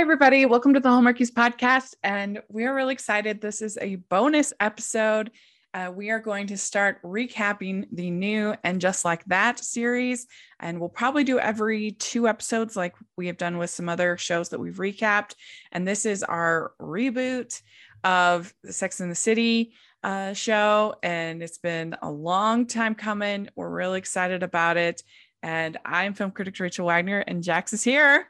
Hi, everybody. Welcome to the Hallmarkies podcast. And we're really excited. This is a bonus episode. Uh, we are going to start recapping the new and just like that series. And we'll probably do every two episodes, like we have done with some other shows that we've recapped. And this is our reboot of the Sex and the City uh, show. And it's been a long time coming. We're really excited about it. And I'm film critic Rachel Wagner, and Jax is here.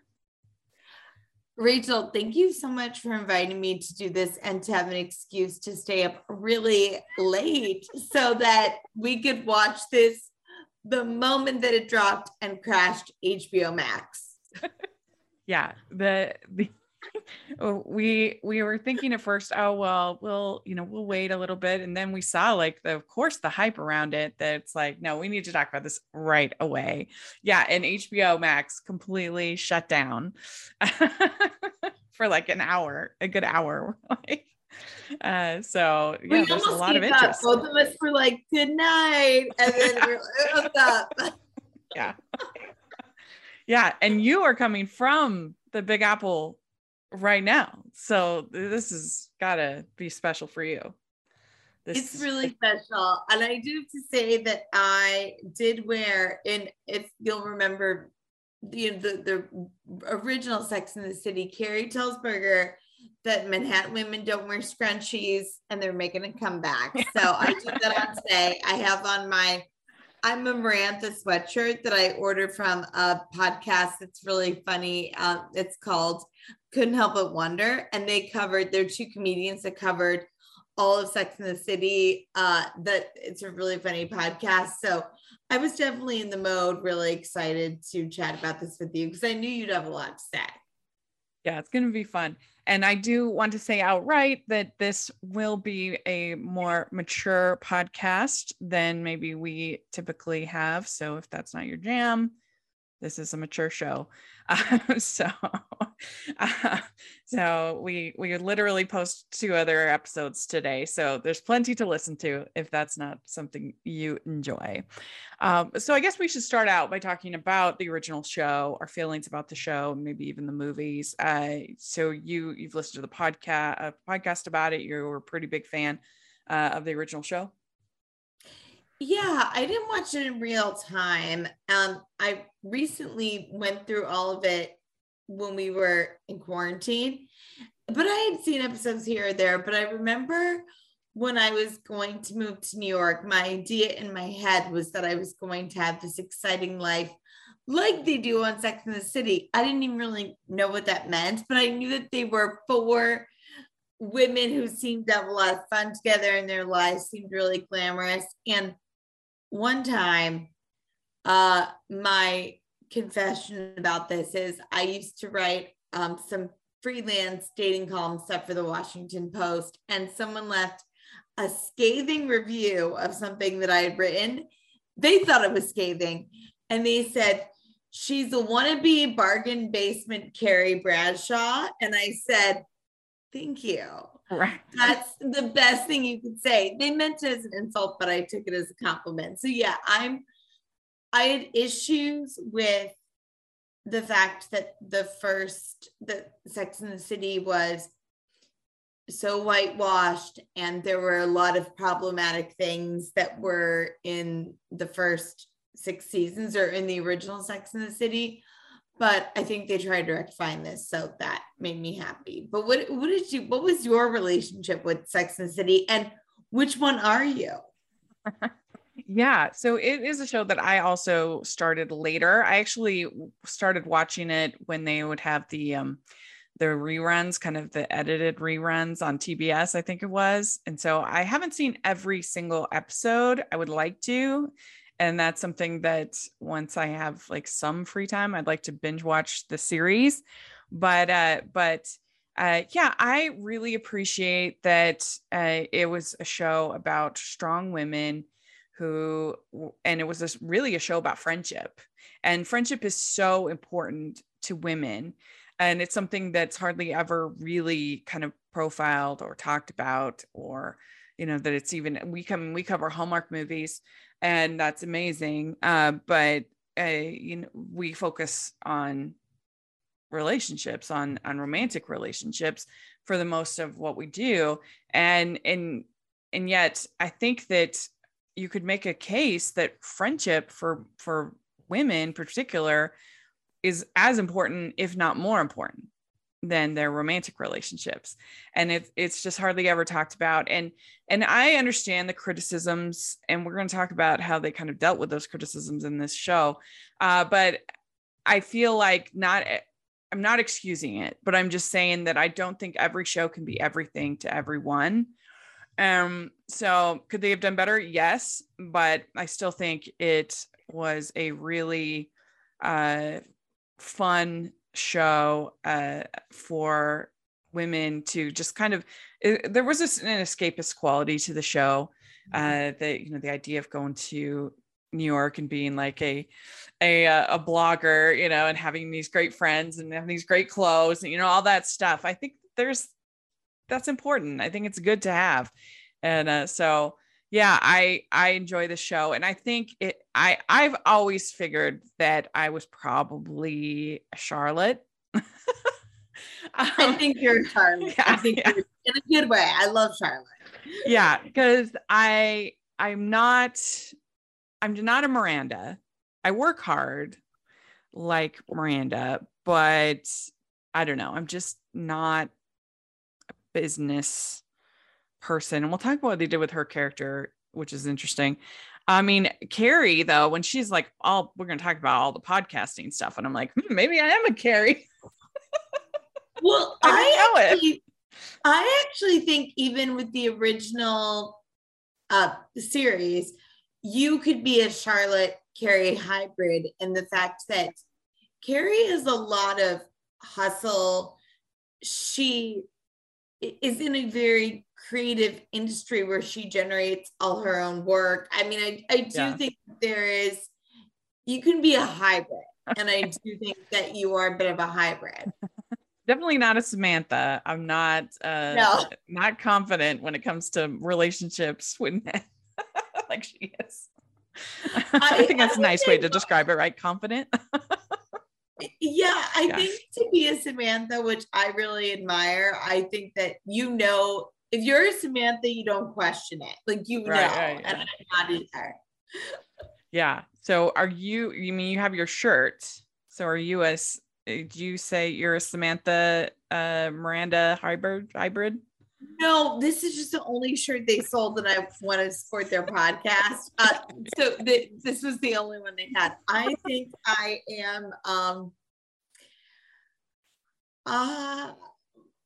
Rachel, thank you so much for inviting me to do this and to have an excuse to stay up really late so that we could watch this the moment that it dropped and crashed HBO Max. yeah, the the we we were thinking at first, oh well, we'll you know we'll wait a little bit, and then we saw like the of course the hype around it that it's like no, we need to talk about this right away. Yeah, and HBO Max completely shut down for like an hour, a good hour. uh, so yeah, we there's a lot of interest. Both of us were like, "Good night," and then we're hooked up. yeah, yeah, and you are coming from the Big Apple right now. So this has got to be special for you. This it's really special. And I do have to say that I did wear, and if you'll remember, the, the, the original Sex in the City, Carrie tells Berger, that Manhattan women don't wear scrunchies and they're making a comeback. So I did that on today. I have on my I'm a Miranda sweatshirt that I ordered from a podcast It's really funny. Uh, it's called Couldn't Help But Wonder. And they covered, they're two comedians that covered all of Sex in the City. Uh, that it's a really funny podcast. So I was definitely in the mode, really excited to chat about this with you because I knew you'd have a lot to say. Yeah, it's going to be fun. And I do want to say outright that this will be a more mature podcast than maybe we typically have. So if that's not your jam, this is a mature show. Uh, so, uh, so we we literally post two other episodes today. So there's plenty to listen to if that's not something you enjoy. Um, so I guess we should start out by talking about the original show, our feelings about the show, maybe even the movies. Uh, so you you've listened to the podcast uh, podcast about it. You were a pretty big fan uh, of the original show. Yeah, I didn't watch it in real time. Um, I recently went through all of it when we were in quarantine, but I had seen episodes here or there. But I remember when I was going to move to New York, my idea in my head was that I was going to have this exciting life like they do on Sex in the City. I didn't even really know what that meant, but I knew that they were four women who seemed to have a lot of fun together and their lives seemed really glamorous. And one time, uh, my confession about this is I used to write um, some freelance dating column stuff for the Washington Post, and someone left a scathing review of something that I had written. They thought it was scathing, and they said, She's a wannabe bargain basement Carrie Bradshaw. And I said, Thank you. Right. That's the best thing you could say. They meant it as an insult, but I took it as a compliment. So yeah, I'm I had issues with the fact that the first the Sex in the City was so whitewashed and there were a lot of problematic things that were in the first six seasons or in the original Sex in the City but I think they tried to rectify this, so that made me happy. But what what did you? What was your relationship with Sex and City, and which one are you? yeah, so it is a show that I also started later. I actually started watching it when they would have the um the reruns, kind of the edited reruns on TBS, I think it was. And so I haven't seen every single episode. I would like to and that's something that once i have like some free time i'd like to binge watch the series. But uh but uh yeah i really appreciate that uh it was a show about strong women who and it was this really a show about friendship. And friendship is so important to women. And it's something that's hardly ever really kind of profiled or talked about or you know that it's even we come we cover hallmark movies and that's amazing. Uh, but uh, you know, we focus on relationships on on romantic relationships for the most of what we do and and and yet i think that you could make a case that friendship for for women in particular is as important if not more important than their romantic relationships and it, it's just hardly ever talked about and and i understand the criticisms and we're going to talk about how they kind of dealt with those criticisms in this show uh, but i feel like not i'm not excusing it but i'm just saying that i don't think every show can be everything to everyone um so could they have done better? Yes but i still think it was a really uh fun show uh, for women to just kind of it, there was this, an escapist quality to the show mm-hmm. uh that you know the idea of going to new york and being like a a uh, a blogger you know and having these great friends and having these great clothes and you know all that stuff. I think there's that's important. I think it's good to have. And uh, so yeah i i enjoy the show and i think it i i've always figured that i was probably charlotte. Um, i think you're charlotte. Yeah, i think yeah. you're in a good way. I love charlotte. Yeah because i i'm not i'm not a miranda. I work hard like miranda but i don't know. I'm just not a business person. And we'll talk about what they did with her character, which is interesting. I mean, Carrie, though, when she's like, all we're going to talk about all the podcasting stuff. And I'm like, hmm, maybe I am a Carrie. well, I, I actually, I actually think even with the original uh, series, you could be a Charlotte Carrie hybrid in the fact that Carrie is a lot of hustle. She is in a very creative industry where she generates all her own work. I mean, I, I do yeah. think there is, you can be a hybrid. and I do think that you are a bit of a hybrid. Definitely not a Samantha. I'm not uh no. not confident when it comes to relationships with men like she is. I, I think that's I a nice way to describe it, right? Confident. yeah, I yeah. think to be a Samantha, which I really admire, I think that you know if you're a Samantha, you don't question it. Like you right, know, right, and I'm not either. Yeah. So are you? You mean you have your shirt? So are you a? Do you say you're a Samantha uh, Miranda hybrid? Hybrid? No, this is just the only shirt they sold, and I want to support their podcast. Uh, so the, this was the only one they had. I think I am. um uh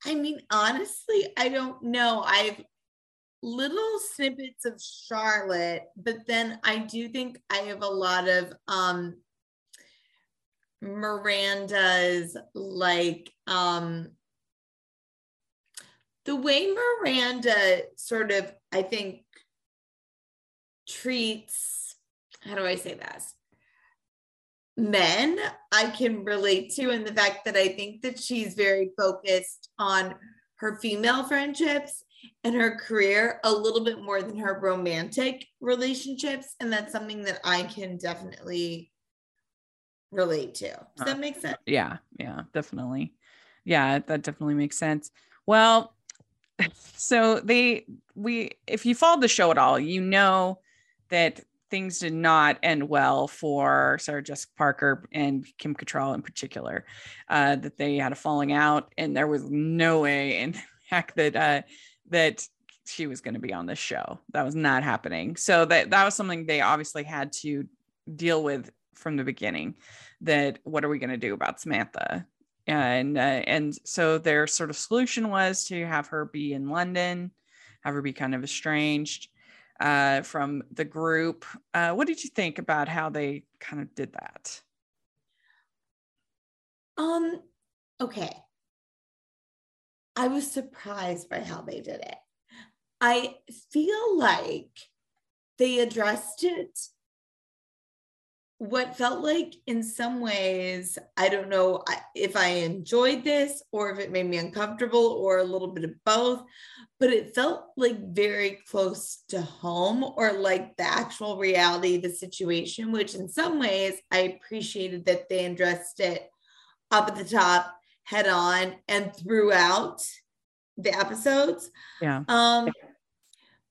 I mean, honestly, I don't know. I've little snippets of Charlotte, but then I do think I have a lot of um Miranda's like um the way Miranda sort of, I think, treats, how do I say this? Men, I can relate to, and the fact that I think that she's very focused on her female friendships and her career a little bit more than her romantic relationships. And that's something that I can definitely relate to. Does that uh, make sense? Yeah, yeah, definitely. Yeah, that definitely makes sense. Well, so they we if you followed the show at all, you know that things did not end well for Sarah Jessica Parker and Kim Cattrall in particular. Uh, that they had a falling out, and there was no way in heck that uh, that she was going to be on this show. That was not happening. So that that was something they obviously had to deal with from the beginning. That what are we going to do about Samantha? and uh, and so their sort of solution was to have her be in London, have her be kind of estranged uh, from the group. Uh, what did you think about how they kind of did that? Um. Okay. I was surprised by how they did it. I feel like they addressed it what felt like in some ways i don't know if i enjoyed this or if it made me uncomfortable or a little bit of both but it felt like very close to home or like the actual reality of the situation which in some ways i appreciated that they addressed it up at the top, head on, and throughout the episodes. Yeah. Um,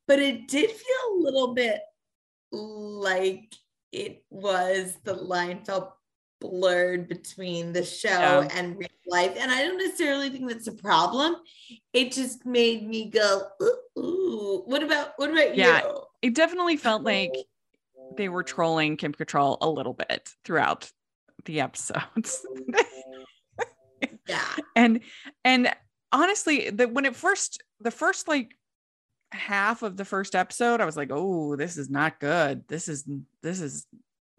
but it did feel a little bit like it was the line felt blurred between the show yeah. and real life. And I don't necessarily think that's a problem. It just made me go, ooh, ooh. what about what about yeah, you? It definitely felt like they were trolling Kim Cattrall a little bit throughout the episodes. yeah. And and honestly, that when it first the first like half of the first episode, I was like, oh, this is not good. This is this is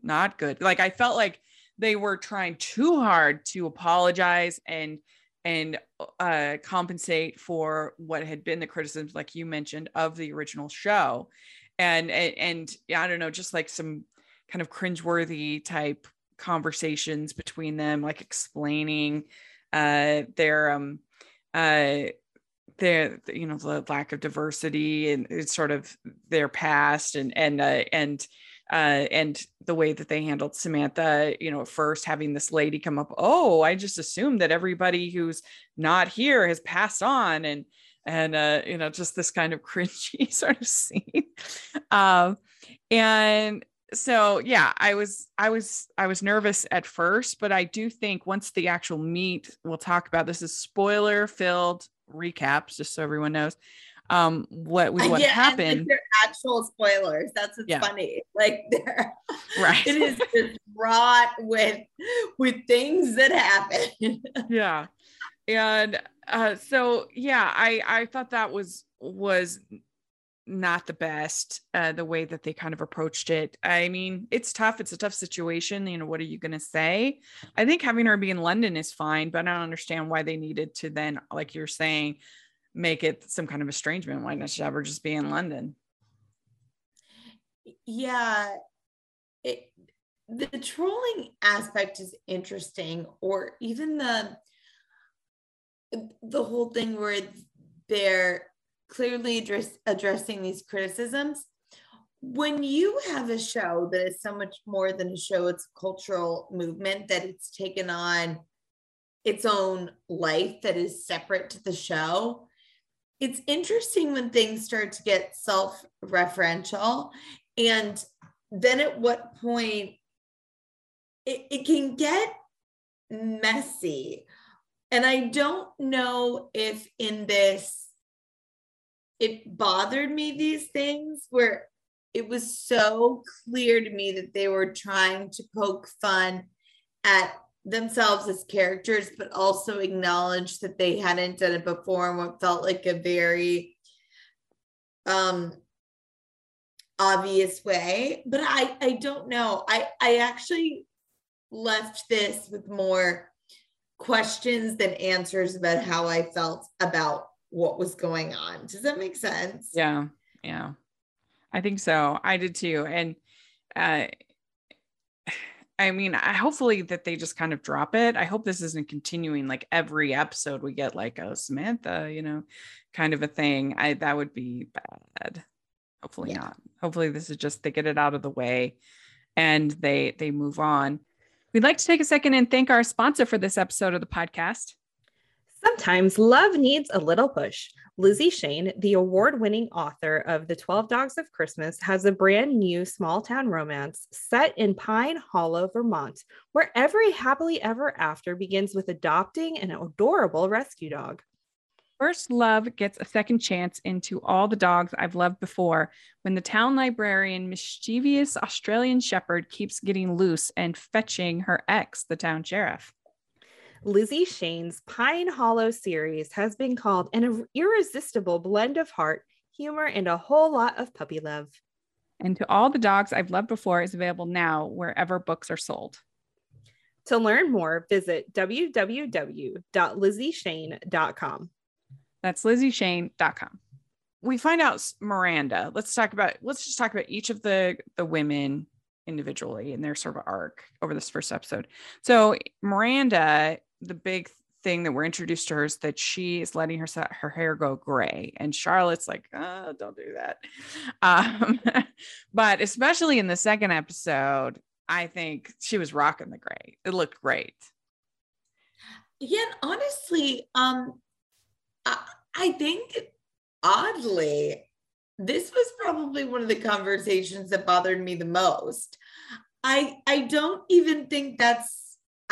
not good. Like I felt like they were trying too hard to apologize and and uh, compensate for what had been the criticisms, like you mentioned, of the original show, and and, and yeah, I don't know, just like some kind of cringeworthy type conversations between them, like explaining uh, their um uh their you know the lack of diversity and it's sort of their past and and uh, and uh, and the way that they handled Samantha, you know, first having this lady come up, oh, I just assumed that everybody who's not here has passed on, and and uh, you know, just this kind of cringy sort of scene. Um, and so yeah, I was I was I was nervous at first, but I do think once the actual meat, we'll talk about this is spoiler filled recaps, just so everyone knows um what we what yeah, happened. they're actual spoilers that's what's yeah. funny like they're right. it is just wrought with with things that happen. Yeah. And uh so yeah i i thought that was was not the best uh the way that they kind of approached it i mean it's tough it's a tough situation you know what are you going to say i think having her be in london is fine but i don't understand why they needed to then like you're saying make it some kind of estrangement. Why not have her just be in London? Yeah. It, the trolling aspect is interesting, or even the the whole thing where they're clearly address, addressing these criticisms. When you have a show that is so much more than a show, it's a cultural movement that it's taken on its own life that is separate to the show it's interesting when things start to get self-referential and then at what point it, it can get messy and i don't know if in this it bothered me these things where it was so clear to me that they were trying to poke fun at themselves as characters, but also acknowledge that they hadn't done it before and what felt like a very um obvious way. But I I don't know. I I actually left this with more questions than answers about how I felt about what was going on. Does that make sense? Yeah. Yeah. I think so. I did too. And uh I mean, I, hopefully that they just kind of drop it. I hope this isn't continuing like every episode we get like a Samantha, you know, kind of a thing. I that would be bad. Hopefully yeah. not. Hopefully this is just they get it out of the way and they they move on. We'd like to take a second and thank our sponsor for this episode of the podcast. Sometimes love needs a little push. Lizzie Shane, the award winning author of The 12 Dogs of Christmas, has a brand new small town romance set in Pine Hollow, Vermont, where every happily ever after begins with adopting an adorable rescue dog. First Love gets a second chance into all the dogs I've loved before when the town librarian, mischievous Australian Shepherd, keeps getting loose and fetching her ex, the town sheriff. Lizzie Shane's Pine Hollow series has been called an irresistible blend of heart, humor, and a whole lot of puppy love. And to all the dogs I've loved before is available now wherever books are sold. To learn more, visit www.lizzieshane.com. That's lizzieshane.com. We find out Miranda. Let's talk about let's just talk about each of the the women individually and their sort of arc over this first episode. So Miranda the big thing that we're introduced to her is that she is letting her her hair go gray. And charlotte's like oh, don't do that. Um, but especially in the second episode i think she was rocking the gray. It looked great. Yeah, honestly, um, I, I think oddly, this was probably one of the conversations that bothered me the most. I I don't even think that's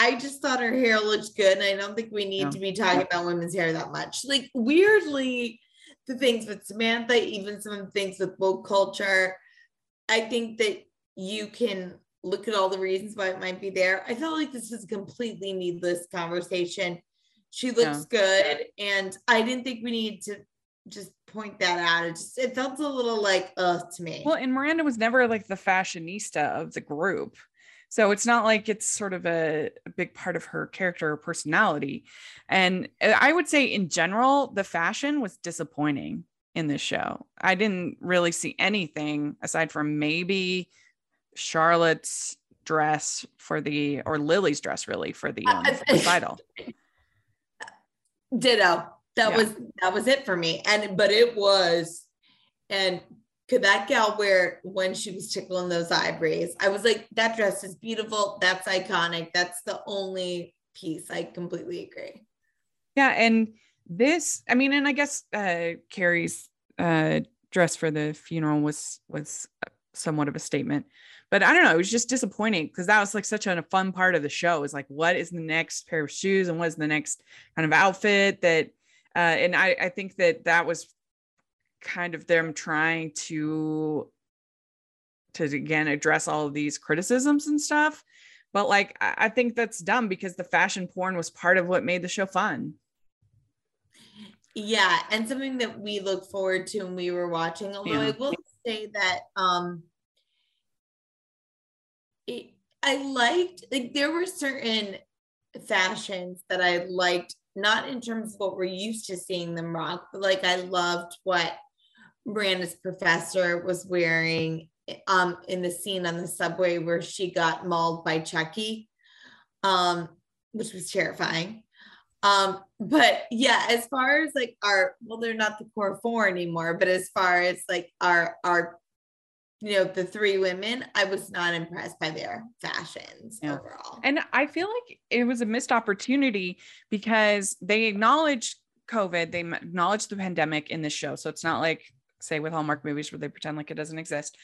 I just thought her hair looked good. And I don't think we need to be talking about women's hair that much. Like weirdly, the things with Samantha, even some things with woke culture, I think that you can look at all the reasons why it might be there. I felt like this was a completely needless conversation. She looks yeah. good. And I didn't think we needed to just point that out. It just it felt a little like uh to me. Well, and Miranda was never like the fashionista of the group. So it's not like it's sort of a, a, big part of her character or personality. And uh, I would say, in general, the fashion was disappointing in this show. I didn't really see anything aside from maybe Charlotte's dress for the, or Lily's dress really for the um, recital. Ditto. That yeah. was that was it for me. And but it was, and that gal wear when she was tickling those ivories? I was like, that dress is beautiful. That's iconic. That's the only piece. I completely agree. Yeah. And this, I mean, and I guess uh Carrie's uh dress for the funeral was was somewhat of a statement. But I don't know, it was just disappointing because that was like such a fun part of the show. Is like, what is the next pair of shoes and what is the next kind of outfit that uh, and I, I think that that was kind of them trying to to again address all of these criticisms and stuff but like I, think that's dumb because the fashion porn was part of what made the show fun yeah and something that we look forward to when we were watching although yeah. i will say that um it, i liked like there were certain fashions that i liked not in terms of what we're used to seeing them rock but like i loved what Miranda's professor was wearing um, in the scene on the subway where she got mauled by Chucky, um, which was terrifying. Um, but yeah, as far as like our well, they're not the core four anymore, but as far as like our our you know the three women i was not impressed by their fashions yeah. overall and i feel like it was a missed opportunity because they acknowledged covid they acknowledged the pandemic in this show so it's not like say with Hallmark movies where they pretend like it doesn't exist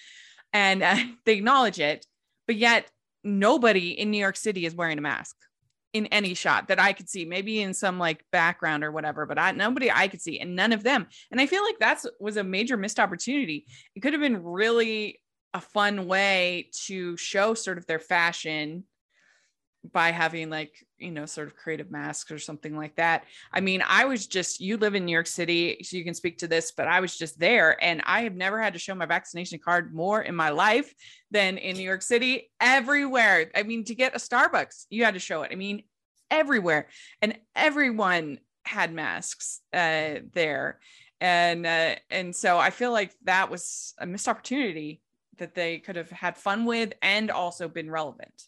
and uh, they acknowledge it, but yet nobody in New York City is wearing a mask in any shot that I could see, maybe in some like background or whatever, but I, nobody I could see and none of them. And I feel like that's was a major missed opportunity. It could have been really a fun way to show sort of their fashion by having like you know sort of creative masks or something like that. I mean i was just you live in new york city so you can speak to this but i was just there and i have never had to show my vaccination card more in my life than in new york city everywhere. I mean to get a starbucks you had to show it. I mean everywhere. And everyone had masks uh, there. And uh, and so i feel like that was a missed opportunity that they could have had fun with and also been relevant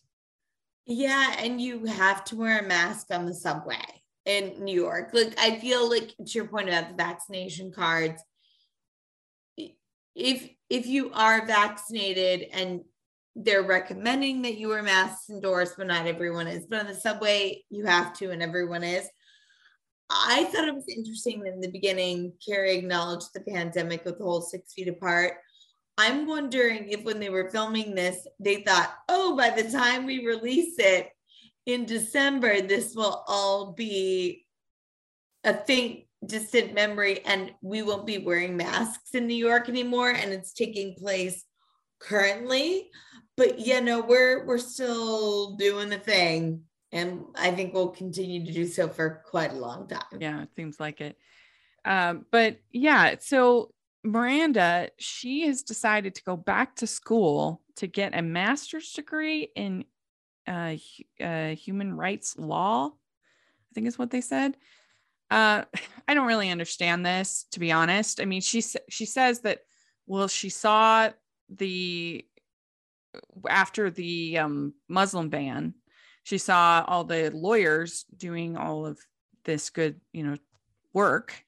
yeah, and you have to wear a mask on the subway in New York. Like I feel like to your point about the vaccination cards, if if you are vaccinated and they're recommending that you wear masks indoors, but not everyone is. But on the subway, you have to, and everyone is. I thought it was interesting in the beginning. Carrie acknowledged the pandemic with the whole six feet apart. I'm wondering if when they were filming this, they thought, oh, by the time we release it in December, this will all be a thing, distant memory, and we won't be wearing masks in New York anymore. And it's taking place currently. But yeah, no, we're we're still doing the thing. And I think we'll continue to do so for quite a long time. Yeah, it seems like it. Um, but yeah, so Miranda, she has decided to go back to school to get a master's degree in uh, uh, human rights law. I think is what they said. Uh, I don't really understand this, to be honest. I mean, she she says that well, she saw the after the um, Muslim ban, she saw all the lawyers doing all of this good, you know, work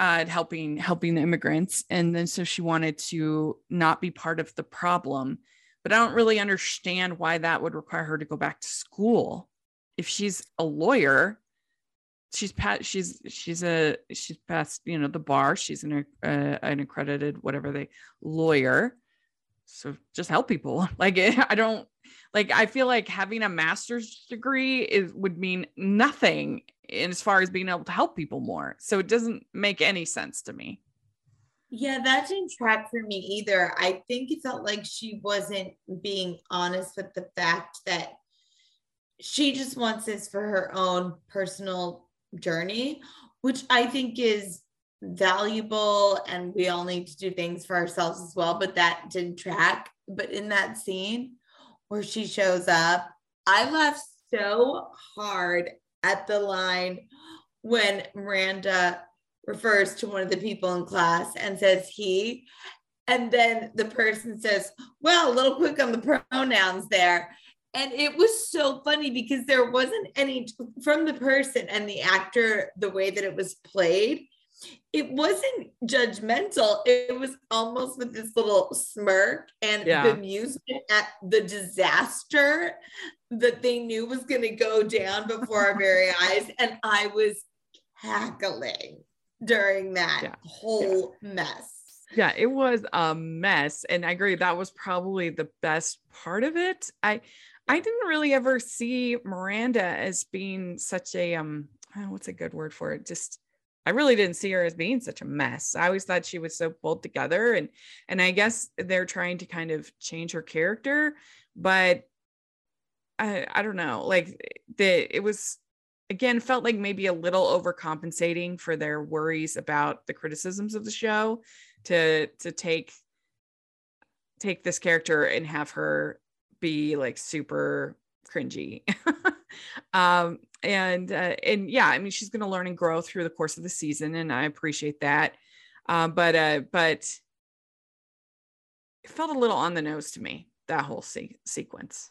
uh, helping helping the immigrants, and then so she wanted to not be part of the problem. But I don't really understand why that would require her to go back to school. If she's a lawyer, she's pat she's she's a she's passed you know the bar she's an uh, an accredited whatever they lawyer so just help people like i don't like i feel like having a master's degree is would mean nothing in as far as being able to help people more so it doesn't make any sense to me yeah that didn't track for me either i think it felt like she wasn't being honest with the fact that she just wants this for her own personal journey, which I think is valuable. And we all need to do things for ourselves as well. But that didn't track. But in that scene where she shows up, I laughed so hard at the line when Miranda refers to one of the people in class and says he. And then the person says, well, a little quick on the pronouns there. And it was so funny because there wasn't any from the person and the actor, the way that it was played, it wasn't judgmental. It was almost with this little smirk and yeah. at the disaster that they knew was going to go down before our very eyes. And I was cackling during that yeah. whole yeah. mess. Yeah, it was a mess. And I agree, that was probably the best part of it. I I didn't really ever see Miranda as being such a um what's a good word for it? Just I really didn't see her as being such a mess. I always thought she was so pulled together and and I guess they're trying to kind of change her character, but I I don't know. Like the it was again felt like maybe a little overcompensating for their worries about the criticisms of the show to to take take this character and have her be like super cringy. um, and uh, and yeah, I mean, she's going to learn and grow through the course of the season, and I appreciate that. Um, but uh, but it felt a little on the nose to me that whole se- sequence.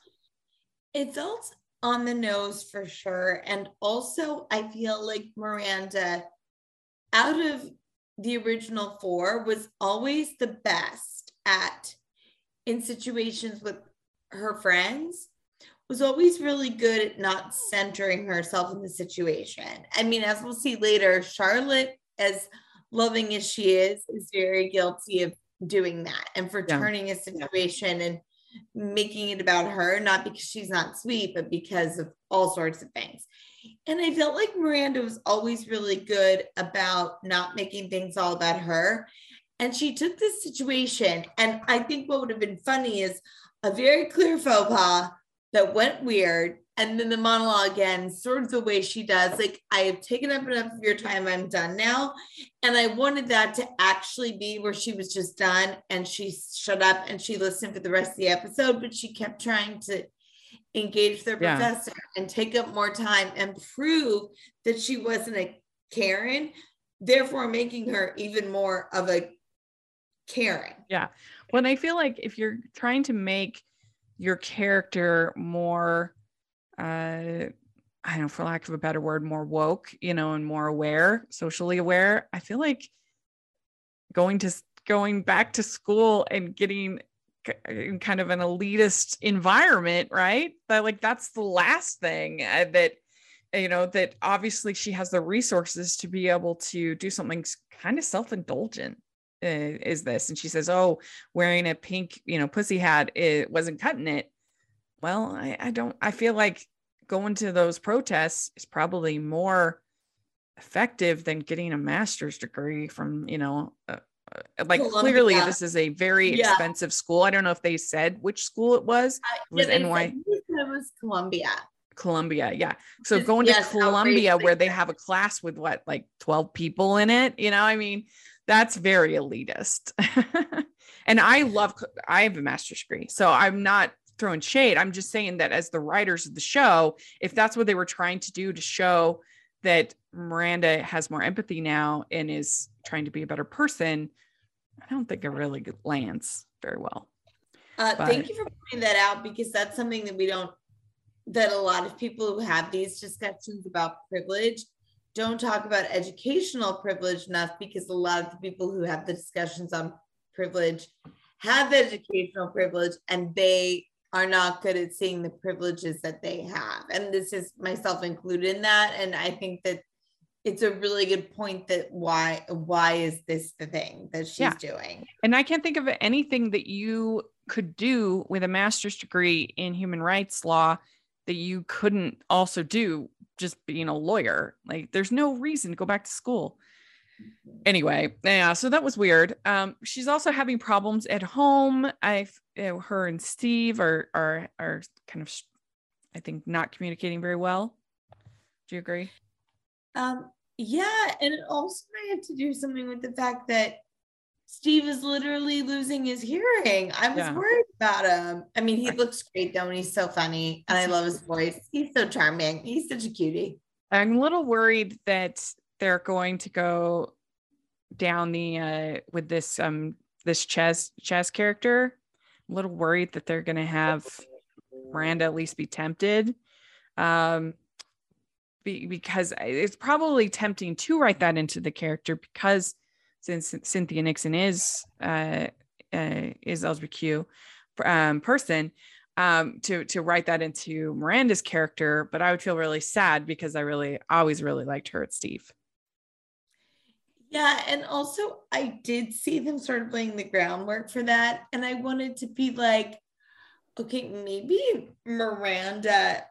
It felt on the nose for sure, and also I feel like Miranda, out of the original four, was always the best at in situations with her friends was always really good at not centering herself in the situation. I mean, as we'll see later, Charlotte, as loving as she is, is very guilty of doing that and for yeah. turning a situation and making it about her, not because she's not sweet, but because of all sorts of things. And I felt like Miranda was always really good about not making things all about her. And she took this situation, and I think what would have been funny is a very clear faux pas that went weird. And then the monologue again, sort of the way she does, like, I have taken up enough of your time, I'm done now. And I wanted that to actually be where she was just done and she shut up and she listened for the rest of the episode, but she kept trying to engage their yeah. professor and take up more time and prove that she wasn't a Karen, therefore making her even more of a Karen. Yeah. When I feel like if you're trying to make your character more, uh, I don't know, for lack of a better word, more woke, you know, and more aware, socially aware, I feel like going to going back to school and getting in kind of an elitist environment, right? That like that's the last thing uh, that you know that obviously she has the resources to be able to do something kind of self-indulgent uh, is this? And she says, oh, wearing a pink, you know, pussy hat, it wasn't cutting it. Well, I, I don't, I feel like going to those protests is probably more effective than getting a master's degree from, you know, uh, uh, like Columbia. clearly this is a very yeah. expensive school. I don't know if they said which school it was. It was yeah, NY. It was Columbia. Columbia, yeah. So going yes, to Columbia where they have a class with what, like 12 people in it, you know, I mean, that's very elitist. and I love, I have a master's degree. So I'm not throwing shade. I'm just saying that as the writers of the show, if that's what they were trying to do to show that Miranda has more empathy now and is trying to be a better person, I don't think it really lands very well. Uh, but, thank you for pointing that out because that's something that we don't, that a lot of people who have these discussions about privilege don't talk about educational privilege enough because a lot of the people who have the discussions on privilege have educational privilege and they are not good at seeing the privileges that they have. And this is myself included in that. And I think that it's a really good point that why why is this the thing that she's Yeah. doing? And I can't think of anything that you could do with a master's degree in human rights law that you couldn't also do just being a lawyer. Like there's no reason to go back to school. Anyway, yeah, so that was weird. Um, she's also having problems at home. I, you know, her and Steve are are are kind of, I think, not communicating very well. Do you agree? Um, yeah, and it also might have to do something with the fact that Steve is literally losing his hearing. I was Yeah. worried about him. I mean, he looks great though, and he's so funny, and I love his voice. He's so charming. He's such a cutie. I'm a little worried that they're going to go down the uh with this um this Che Che character. I'm a little worried that they're gonna have Miranda at least be tempted. Um be, because it's probably tempting to write that into the character because since Cynthia Nixon is uh, uh is LGBTQ um person um to to write that into Miranda's character. But I would feel really sad because I really always really liked her at Steve. Yeah, and also I did see them sort of laying the groundwork for that, and I wanted to be like, okay, maybe Miranda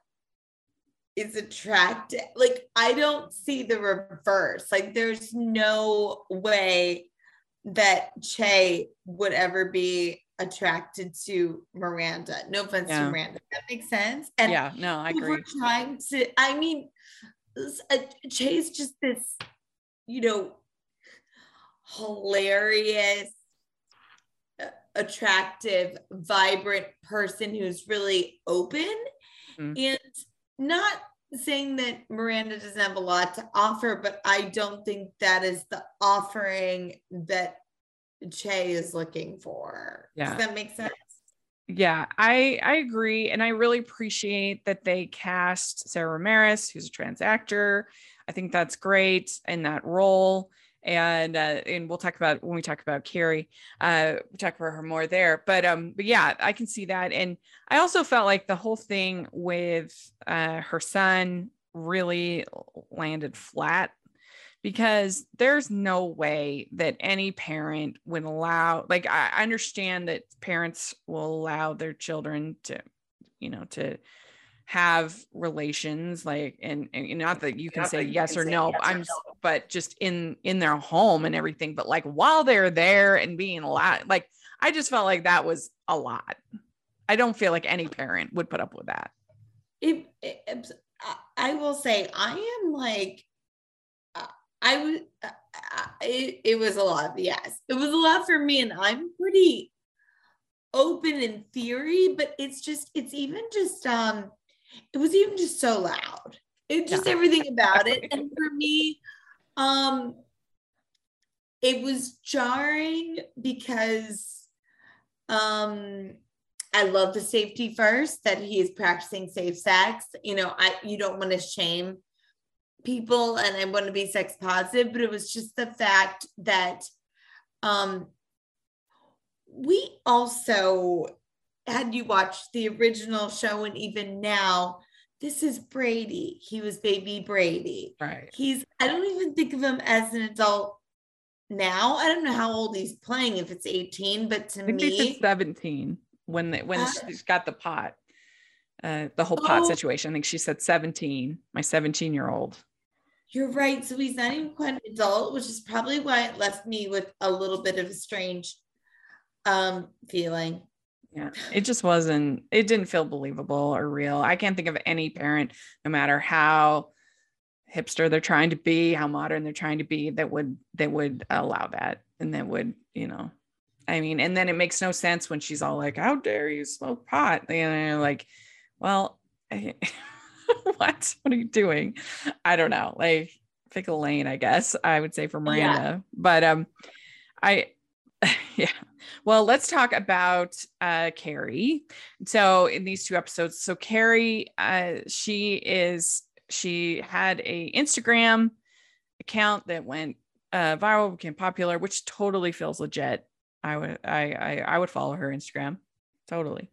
is attracted. Like, I don't see the reverse. Like, there's no way that Che would ever be attracted to Miranda. No offense Yeah. to Miranda. That makes sense. And yeah no I agree time to i mean uh, Che's just this you know hilarious attractive vibrant person who's really open Mhm. and not saying that miranda doesn't have a lot to offer but i don't think that is the offering that che is looking for Yeah. does that make sense Yeah, I I agree, and I really appreciate that they cast Sara Ramirez, who's a trans actor. I think that's great in that role, and uh, and we'll talk about when we talk about Carrie. Uh, we talk about her more there, but um, but yeah, I can see that, and I also felt like the whole thing with uh, her son really landed flat because there's no way that any parent would allow like I I understand that parents will allow their children to you know to have relations like and, and not that you can Not say you yes can or say no yes i'm no. but just in in their home and everything but like while they're there and being a lot like i just felt like that was a lot. I don't feel like any parent would put up with that. It, it- I- I will say I am like uh, I was uh, uh, it, it was a lot yes. It was a lot for me and I'm pretty open in theory but it's just it's even just um it was even just so loud it just Yeah. everything about it and for me um it was jarring because um I love the safety first that he is practicing safe sex. You know, I you don't want to shame people and I want to be sex positive, but it was just the fact that um we also had you watched the original show and even now this is Brady. He was baby Brady. right He's I don't even think of him as an adult now. I don't know how old he's playing if it's 18, but to i think they me said 17 when they when Uh, she's got the pot uh the whole pot Oh. situation i think she said 17 my 17 year old You're right. So he's not even quite an adult, which is probably why it left me with a little bit of a strange um feeling. Yeah, it just wasn't, it didn't feel believable or real. I can't think of any parent, no matter how hipster they're trying to be, how modern they're trying to be, that would that would allow that and that would, you know, I mean, and then it makes no sense when she's all like, How dare you smoke pot? And You know, like, well, what? What are you doing? I don't know. Like pick a lane, I guess I would say for Yeah. Miranda. But um I yeah. Well, let's talk about uh Carrie. So in these two episodes, so Carrie, uh, she is she had a Instagram account that went uh viral, became popular, which totally feels legit. I would I I, I would follow her Instagram. Totally.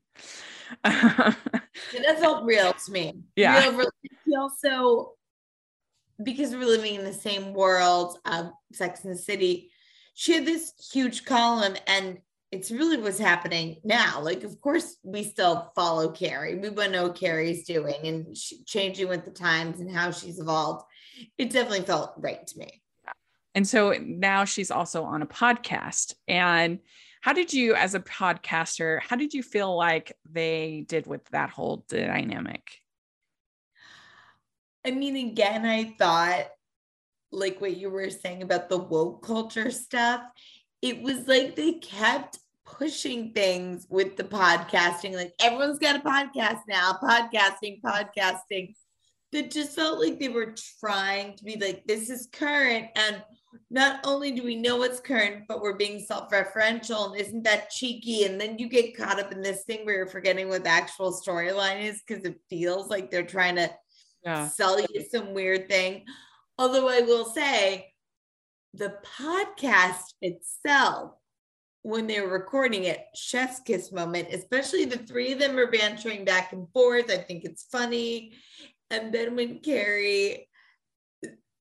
It that felt real to me. Yeah. Real, also because we're living in the same world of Sex and the City, she had this huge column and it's really what's happening now. Like, of course, we still follow Carrie. We want to know what Carrie's doing and changing with the times and how she's evolved. It definitely felt right to me. And so now she's also on a podcast. And how did you, as a podcaster, how did you feel like they did with that whole dynamic? I mean, again, I thought like what you were saying about the woke culture stuff, it was like they kept pushing things with the podcasting. Like everyone's got a podcast now, podcasting, podcasting. That just felt like they were trying to be like, this is current. And not only do we know it's current, but we're being self referential. And isn't that cheeky? And then you get caught up in this thing where you're forgetting what the actual storyline is because it feels like they're trying to yeah. sell you some weird thing. Although I will say, the podcast itself, when they were recording it, chef's kiss moment, especially the three of them are bantering back and forth. I think it's funny. And then when Carrie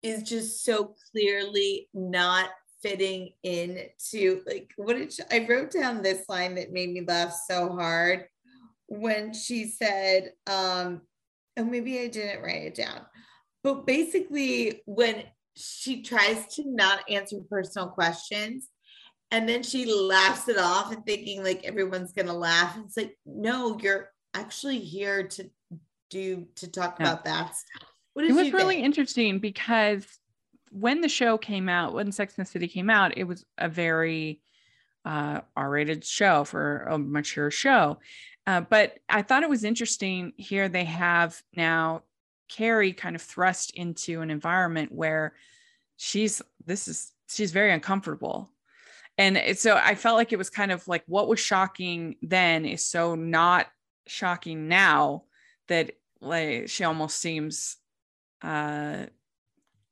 is just so clearly not fitting in to like what did she, I wrote down this line that made me laugh so hard when she said, um, oh, maybe I didn't write it down but basically, when she tries to not answer personal questions, and then she laughs it off and thinking like everyone's gonna laugh. It's like, no, you're actually here to do to talk yeah. about that stuff. it was really think? interesting because when the show came out, when Sex and the City came out, it was a very uh, R-rated show for a mature show. Uh, but I thought it was interesting here. They have now Carrie kind of thrust into an environment where she's this is she's very uncomfortable. And so I felt like it was kind of like what was shocking then is so not shocking now that like she almost seems uh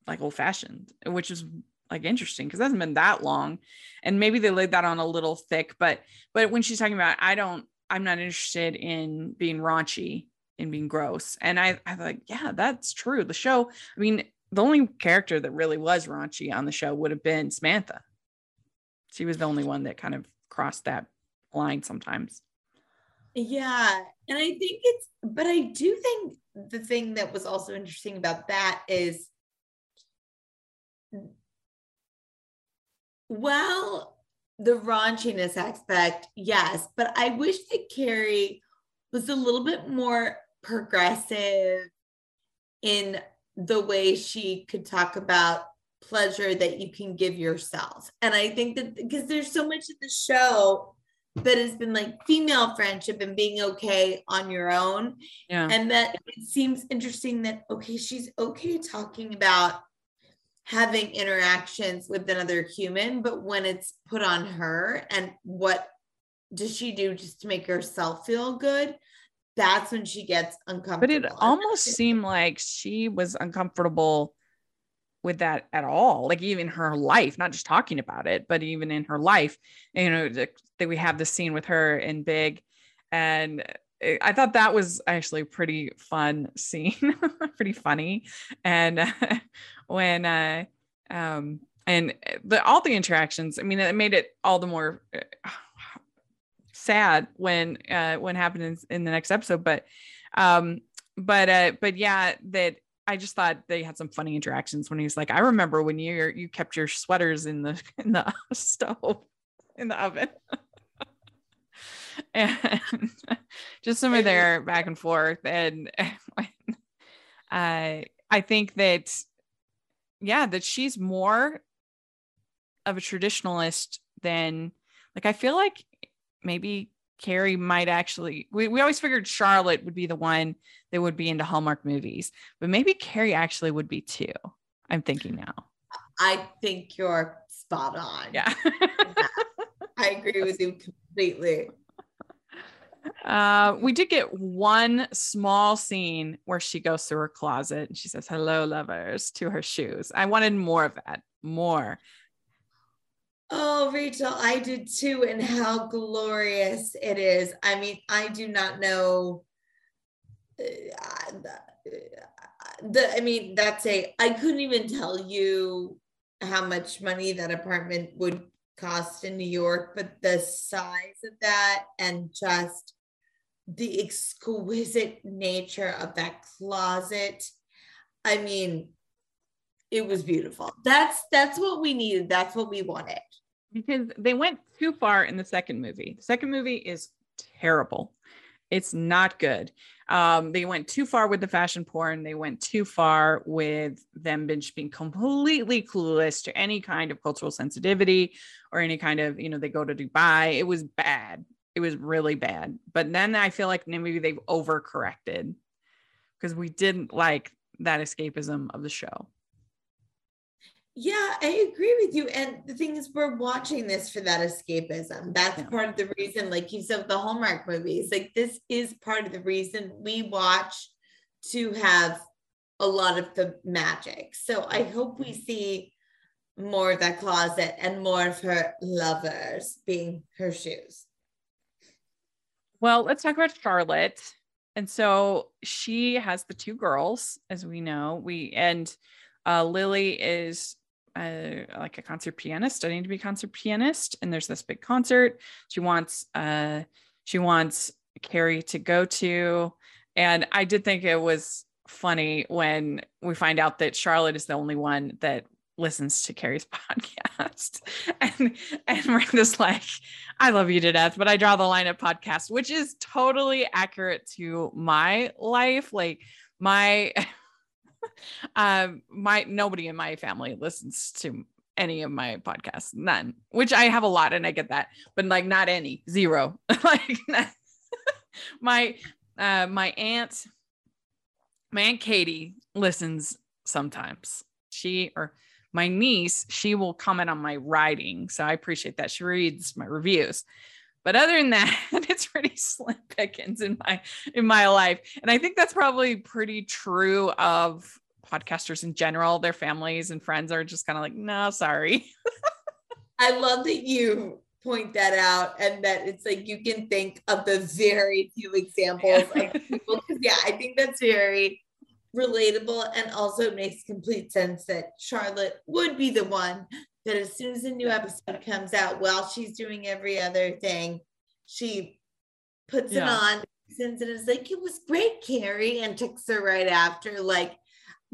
like old fashioned, which is like interesting because it hasn't been that long. And maybe they laid that on a little thick, but but when she's talking about I don't I'm not interested in being raunchy and being gross. And I, I like, yeah, that's true. The show, I mean, the only character that really was raunchy on the show would have been Samantha. She was the only one that kind of crossed that line sometimes. Yeah. And I think it's, but I do think the thing that was also interesting about that is, well, the raunchiness aspect, yes, but I wish that Carrie was a little bit more progressive in the way she could talk about pleasure that you can give yourself. And I think that because there's so much of the show that has been like female friendship and being okay on your own. Yeah. And that it seems interesting that, okay, she's okay talking about having interactions with another human, but when it's put on her and what does she do just to make herself feel good? that's when she gets uncomfortable. But it almost seemed like she was uncomfortable with that at all. Like even her life, not just talking about it, but even in her life, you know, that we have the scene with her in Big. And I thought that was actually a pretty fun scene, pretty funny. And uh, when, uh, um, and the, all the interactions, I mean, it made it all the more uh, sad when uh when happened in, in the next episode but um but uh but yeah that I just thought they had some funny interactions when he was like, I remember when you you kept your sweaters in the in the stove in the oven. and just some of their back and forth. And I uh, I think that yeah, that she's more of a traditionalist than like I feel like maybe Carrie might actually we, we always figured Charlotte would be the one that would be into Hallmark movies, but maybe Carrie actually would be too. I'm thinking now. I think you're spot on. Yeah. yeah. I agree with you completely. Uh, we did get one small scene where she goes through her closet and she says, Hello, lovers, to her shoes. I wanted more of that, more. Oh, Rachel, I did too. And how glorious it is. I mean, I do not know. Uh, the I mean, that's a I couldn't even tell you how much money that apartment would cost in New York, but the size of that and just the exquisite nature of that closet. I mean, it was beautiful. That's that's what we needed. That's what we wanted. Because they went too far in the second movie. The second movie is terrible. It's not good. Um, they went too far with the fashion porn. They went too far with them being completely clueless to any kind of cultural sensitivity or any kind of, you know, they go to Dubai. It was bad. It was really bad. But then I feel like maybe they've overcorrected because we didn't like that escapism of the show. Yeah, I agree with you. And the thing is, we're watching this for that escapism. That's yeah. part of the reason, like you said, the Hallmark movies, like this is part of the reason we watch to have a lot of the magic. So I hope we see more of that closet and more of her lovers being her shoes. Well, let's talk about Charlotte. And so she has the two girls, as we know. We and uh, Lily is uh, like a concert pianist, studying to be a concert pianist, and there's this big concert she wants uh she wants Carrie to go to, and I did think it was funny when we find out that Charlotte is the only one that listens to Carrie's podcast. And and Miranda's like, I love you to death, but I draw the line at podcast, which is totally accurate to my life. Like my um, my nobody in my family listens to any of my podcasts, none. Which I have a lot, and I get that, but like not any, zero. like my uh, my aunt, my aunt Katie listens sometimes. She or my niece, she will comment on my writing, so I appreciate that. She reads my reviews. But other than that, it's pretty slim pickings in my in my life. And I think that's probably pretty true of podcasters in general. Their families and friends are just kind of like, no, sorry. I love that you point that out and that it's like you can think of the very few examples yeah. of people. yeah, I think that's very relatable and also makes complete sense that Charlotte would be the one that as soon as a new episode comes out, while she's doing every other thing, she puts yeah. it on, sends it as like, it was great, Carrie, and texts her right after. Like,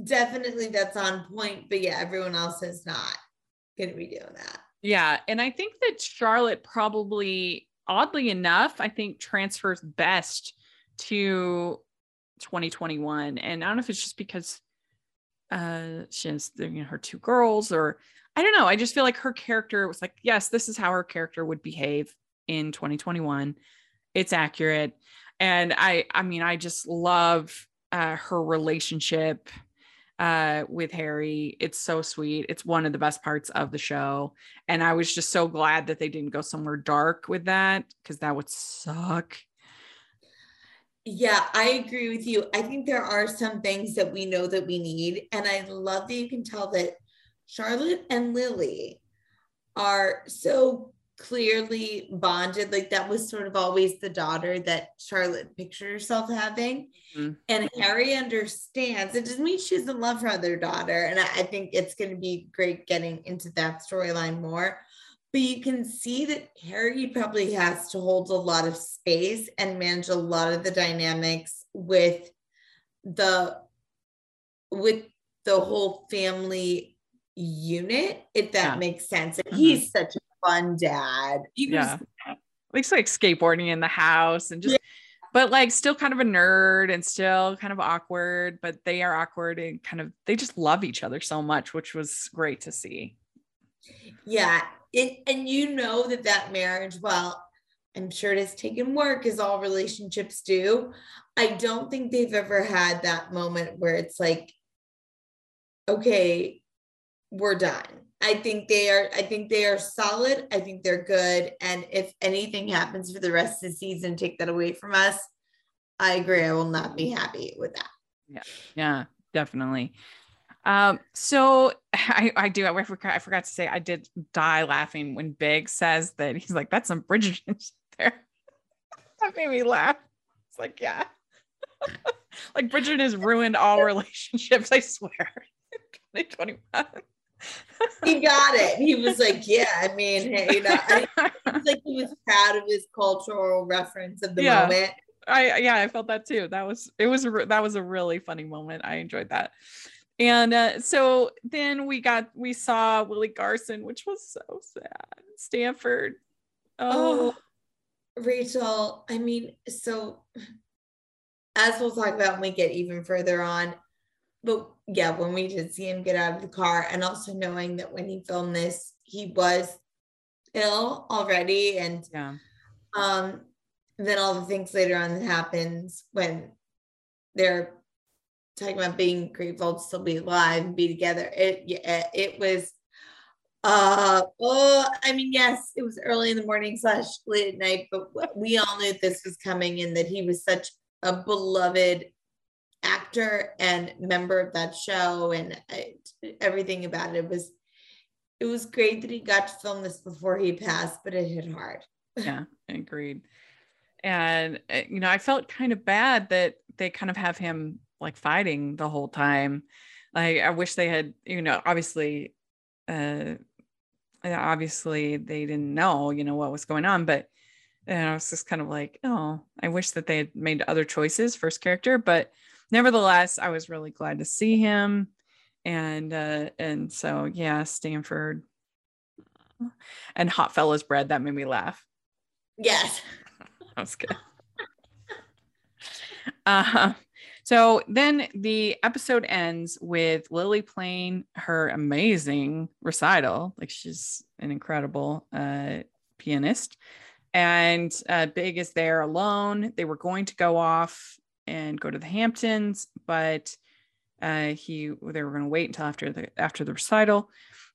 definitely that's on point, but yeah, everyone else is not going to be doing that. Yeah. And I think that Charlotte probably, oddly enough, I think transfers best to 2021. And I don't know if it's just because uh she has you know, her two girls or I don't know. I just feel like her character was like, yes, this is how her character would behave in 2021. It's accurate. And I I mean, I just love uh, her relationship uh, with Harry. It's so sweet. It's one of the best parts of the show. And I was just so glad that they didn't go somewhere dark with that because that would suck. Yeah, I agree with you. I think there are some things that we know that we need. And I love that you can tell that Charlotte and Lily are so clearly bonded. Like that was sort of always the daughter that Charlotte pictured herself having. Mm-hmm. And Harry understands. It doesn't mean she doesn't love her other daughter. And I, I think it's going to be great getting into that storyline more. But you can see that Harry probably has to hold a lot of space and manage a lot of the dynamics with the with the whole family unit, if that yeah. makes sense. And mm-hmm. he's such a fun dad. He yeah. Looks like skateboarding in the house and just yeah. but like still kind of a nerd and still kind of awkward, but they are awkward and kind of they just love each other so much, which was great to see. Yeah. It, and you know that that marriage, well, I'm sure it has taken work as all relationships do. I don't think they've ever had that moment where it's like, okay, we're done. I think they are I think they are solid. I think they're good. And if anything happens for the rest of the season, take that away from us. I agree. I will not be happy with that. Yeah. Yeah, definitely. Um, so I, I do I forgot I forgot to say I did die laughing when Big says that he's like, that's some Bridgerton there. that made me laugh. It's like, yeah. like Bridgerton has ruined all relationships, I swear. 2021. He got it. He was like, yeah, I mean, hey, you know, I, like he was proud of his cultural reference of the yeah. moment. I yeah, I felt that too. That was it was that was a really funny moment. I enjoyed that. And uh, so then we got we saw Willie Garson, which was so sad. Stanford. Oh. oh, Rachel. I mean, so as we'll talk about when we get even further on, but yeah, when we did see him get out of the car, and also knowing that when he filmed this, he was ill already, and yeah, um, then all the things later on that happens when they're talking about being grateful to still be alive and be together. It yeah, it was uh oh i mean yes it was early in the morning slash late at night but we all knew this was coming and that he was such a beloved actor and member of that show and I, everything about it was it was great that he got to film this before he passed but it hit hard. Yeah agreed. And uh, you know i felt kind of bad that they kind of have him like fighting the whole time. Like i wish they had you know obviously uh obviously they didn't know you know what was going on but and I was just kind of like, oh, I wish that they had made other choices first character, but nevertheless, I was really glad to see him. And uh, and so yeah, Stanford and Hot Fellas bread that made me laugh. Yes, that was good. uh, so then the episode ends with Lily playing her amazing recital. Like she's an incredible uh, pianist and uh, Big is there alone. They were going to go off and go to the Hamptons, but uh, he they were going to wait until after the after the recital,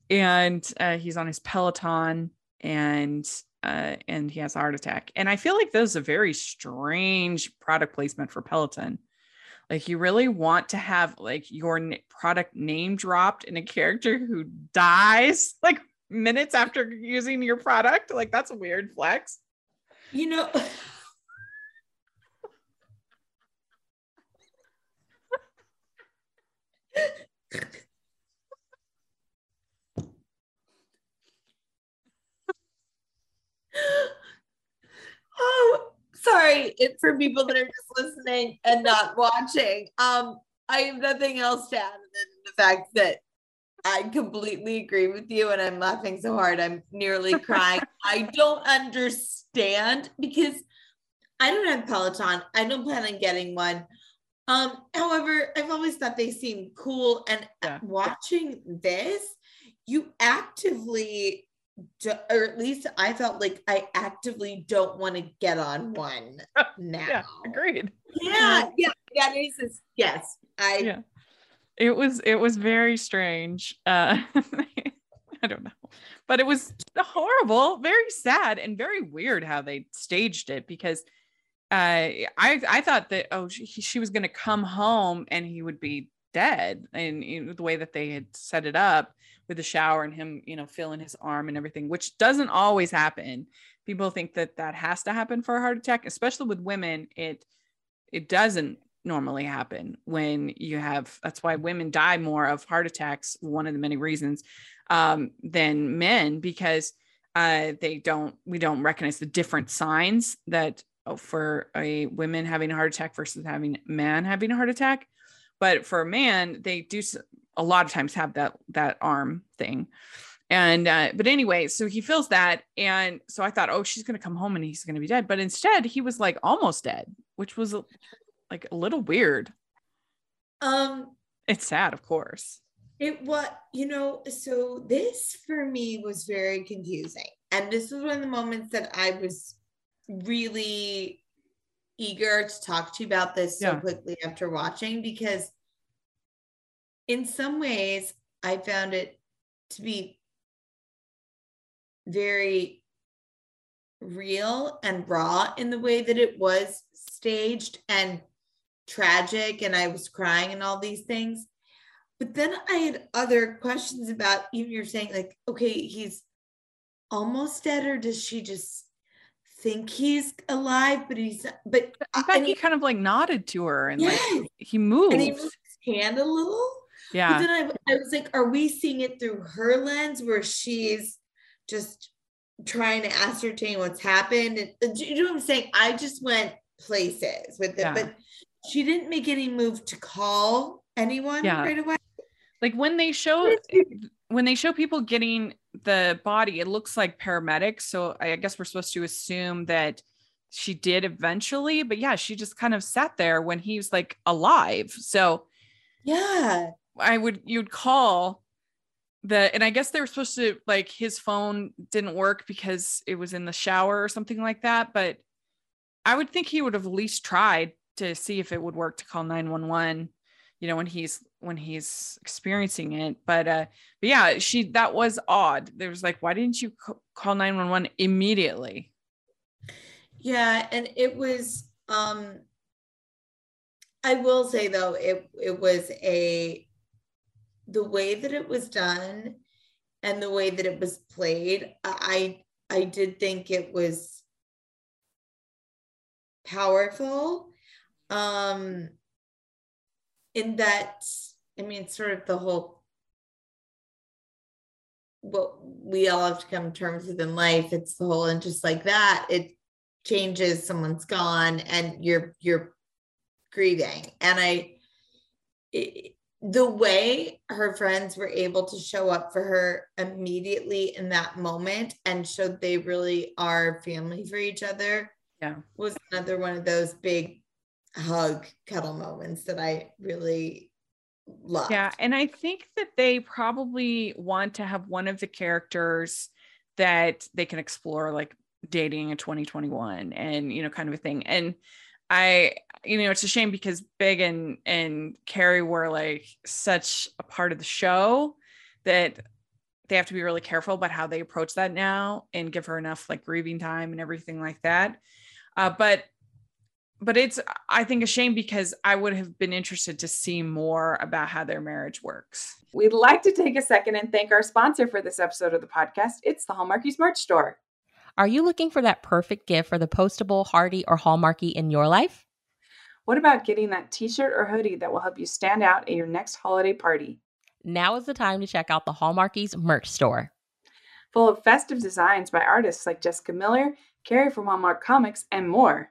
and uh, he's on his Peloton and uh, and he has a heart attack. And I feel like that is a very strange product placement for Peloton. Like you really want to have like your n- product name dropped in a character who dies like minutes after using your product. Like that's a weird flex. You know, oh, sorry. It's for people that are just listening and not watching. Um, I have nothing else to add than the fact that I completely agree with you, and I'm laughing so hard I'm nearly crying. I don't understand because I don't have Peloton. I don't plan on getting one. Um, however, I've always thought they seem cool, and yeah. watching this, you actively, do, or at least I felt like I actively don't want to get on one now. yeah, agreed. Yeah, yeah, yeah. Yes, I. Yeah it was it was very strange uh i don't know but it was horrible very sad and very weird how they staged it because i i thought that oh she, she was going to come home and he would be dead and you know, the way that they had set it up with the shower and him you know feeling his arm and everything which doesn't always happen. People think that that has to happen for a heart attack especially with women it it doesn't normally happen when you have that's why women die more of heart attacks one of the many reasons um, than men because uh, they don't we don't recognize the different signs that for a women having a heart attack versus having man having a heart attack but for a man they do a lot of times have that that arm thing and uh, but anyway so he feels that and so i thought oh she's going to come home and he's going to be dead but instead he was like almost dead which was like a little weird. Um, it's sad, of course. It what you know. So this for me was very confusing, and this was one of the moments that I was really eager to talk to you about this so quickly after watching because in some ways I found it to be very real and raw in the way that it was staged and tragic and I was crying and all these things. But then I had other questions about even you're saying, like, okay, he's almost dead, or does she just think he's alive, but he's but In fact, he, kind of like nodded to her and like he moved. and he moved his hand a little. But yeah. then I, I was like, are we seeing it through her lens where she's just trying to ascertain what's happened? And do you know what I'm saying? I just went places with it, Yeah. but she didn't make any move to call anyone Yeah. right away. Like when they show when they show people getting the body, it looks like paramedics. So I guess we're supposed to assume that she did eventually, but yeah, she just kind of sat there when he was like alive. So Yeah. I would you'd call the and I guess they were supposed to like his phone didn't work because it was in the shower or something like that. But I would think he would have at least tried to see if it would work to call 911, you know, when he's when he's experiencing it. But uh but yeah, she that was odd. There was like, why didn't you call 911 immediately? Yeah, and it was um I will say though it it was a the way that it was done and the way that it was played I I did think it was powerful um in that I mean sort of the whole what we all have to come to terms with in life it's the whole and just like that it changes someone's gone and you're you're grieving and i it, the way her friends were able to show up for her immediately in that moment and showed they really are family for each other Yeah. was another one of those big hug cuddle moments that i really loved Yeah, and I think that they probably want to have one of the characters that they can explore, like dating in 2021, and you know, kind of a thing. And I, you know, it's a shame because Big and and Carrie were like such a part of the show that they have to be really careful about how they approach that now and give her enough like grieving time and everything like that. Uh, but but it's I think a shame because I would have been interested to see more about how their marriage works. We'd like to take a second and thank our sponsor for this episode of the podcast. It's the Hallmarkies merch store. Are you looking for that perfect gift for the postable, heartie, or hallmarky in your life? What about getting that t shirt or hoodie that will help you stand out at your next holiday party? Now is the time to check out the Hallmarkies merch store. Full of festive designs by artists like Jessica Miller, Carrie from Hallmark Comics, and more.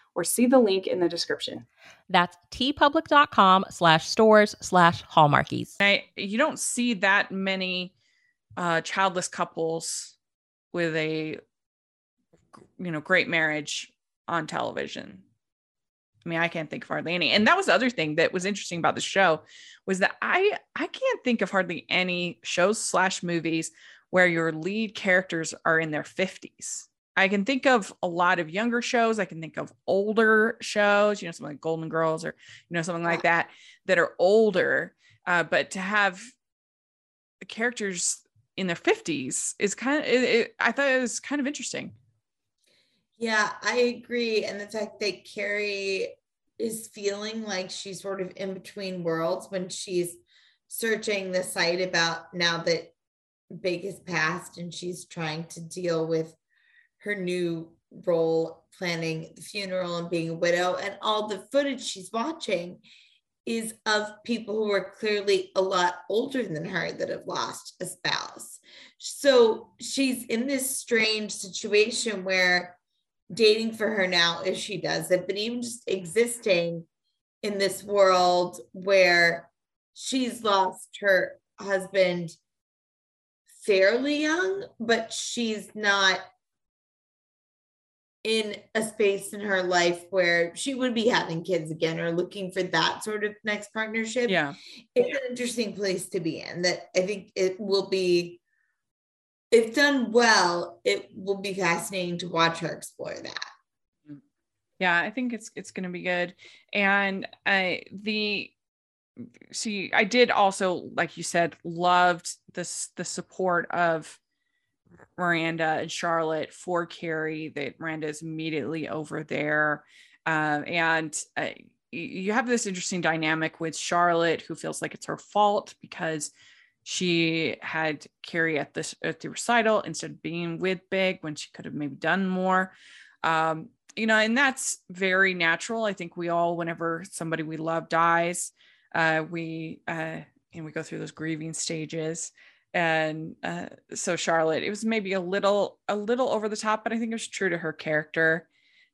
or see the link in the description. That's teepublic.com slash stores slash hallmarkies. I you don't see that many uh childless couples with a you know great marriage on television. I mean, I can't think of hardly any. And that was the other thing that was interesting about the show was that I I can't think of hardly any shows slash movies where your lead characters are in their 50s. I can think of a lot of younger shows. I can think of older shows, you know, something like Golden Girls or, you know, something like that, that are older. Uh, but to have characters in their 50s is kind of, it, it, I thought it was kind of interesting. Yeah, I agree. And the fact that Carrie is feeling like she's sort of in between worlds when she's searching the site about now that Big has passed and she's trying to deal with her new role planning the funeral and being a widow and all the footage she's watching is of people who are clearly a lot older than her that have lost a spouse. So she's in this strange situation where dating for her now if she does it, but even just existing in this world where she's lost her husband fairly young, but she's not in a space in her life where she would be having kids again or looking for that sort of next partnership. Yeah. It's an interesting place to be in that I think it will be if done well, it will be fascinating to watch her explore that. Yeah, I think it's it's going to be good. And I the see I did also like you said loved this the support of Miranda and Charlotte for Carrie that Miranda is immediately over there um, and uh, you have this interesting dynamic with Charlotte who feels like it's her fault because she had Carrie at this at the recital instead of being with Big when she could have maybe done more. Um, you know, and that's very natural. I think we all, whenever somebody we love dies, uh, we uh, and we go through those grieving stages. And uh, so Charlotte, it was maybe a little a little over the top, but I think it was true to her character.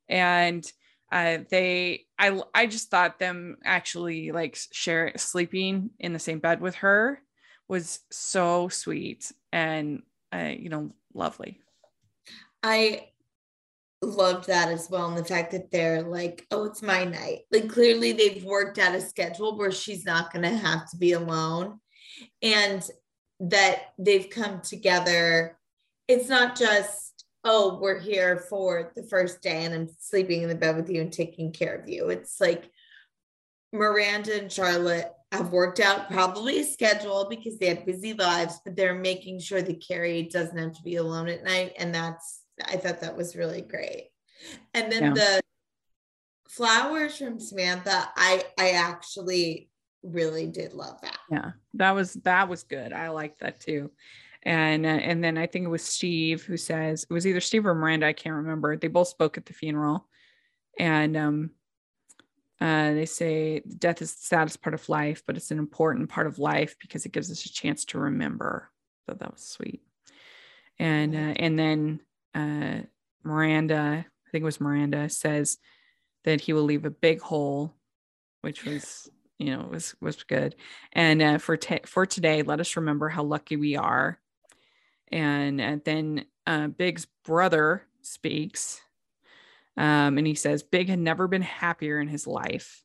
And uh, they, I, I just thought them actually like share sleeping in the same bed with her was so sweet and uh, you know lovely. I loved that as well. And the fact that they're like, oh, it's my night. Like clearly they've worked out a schedule where she's not going to have to be alone. And that they've come together. It's not just, oh, we're here for the first day and I'm sleeping in the bed with you and taking care of you. It's like Miranda and Charlotte have worked out probably a schedule because they have busy lives, but they're making sure that Carrie doesn't have to be alone at night. And that's, I thought that was really great. And then yeah. the flowers from Samantha, I, I actually really did love that. Yeah, that was, that was good. I liked that too. And, uh, and then I think it was Steve who says it was either Steve or Miranda. I can't remember. They both spoke at the funeral and, um, uh, they say death is the saddest part of life, but it's an important part of life because it gives us a chance to remember. So that was sweet. And uh, and then uh, Miranda, I think it was Miranda, says that he will leave a big hole, which was you know was was good. And uh, for for today, let us remember how lucky we are. And, and then uh, Big's brother speaks um, and he says Big had never been happier in his life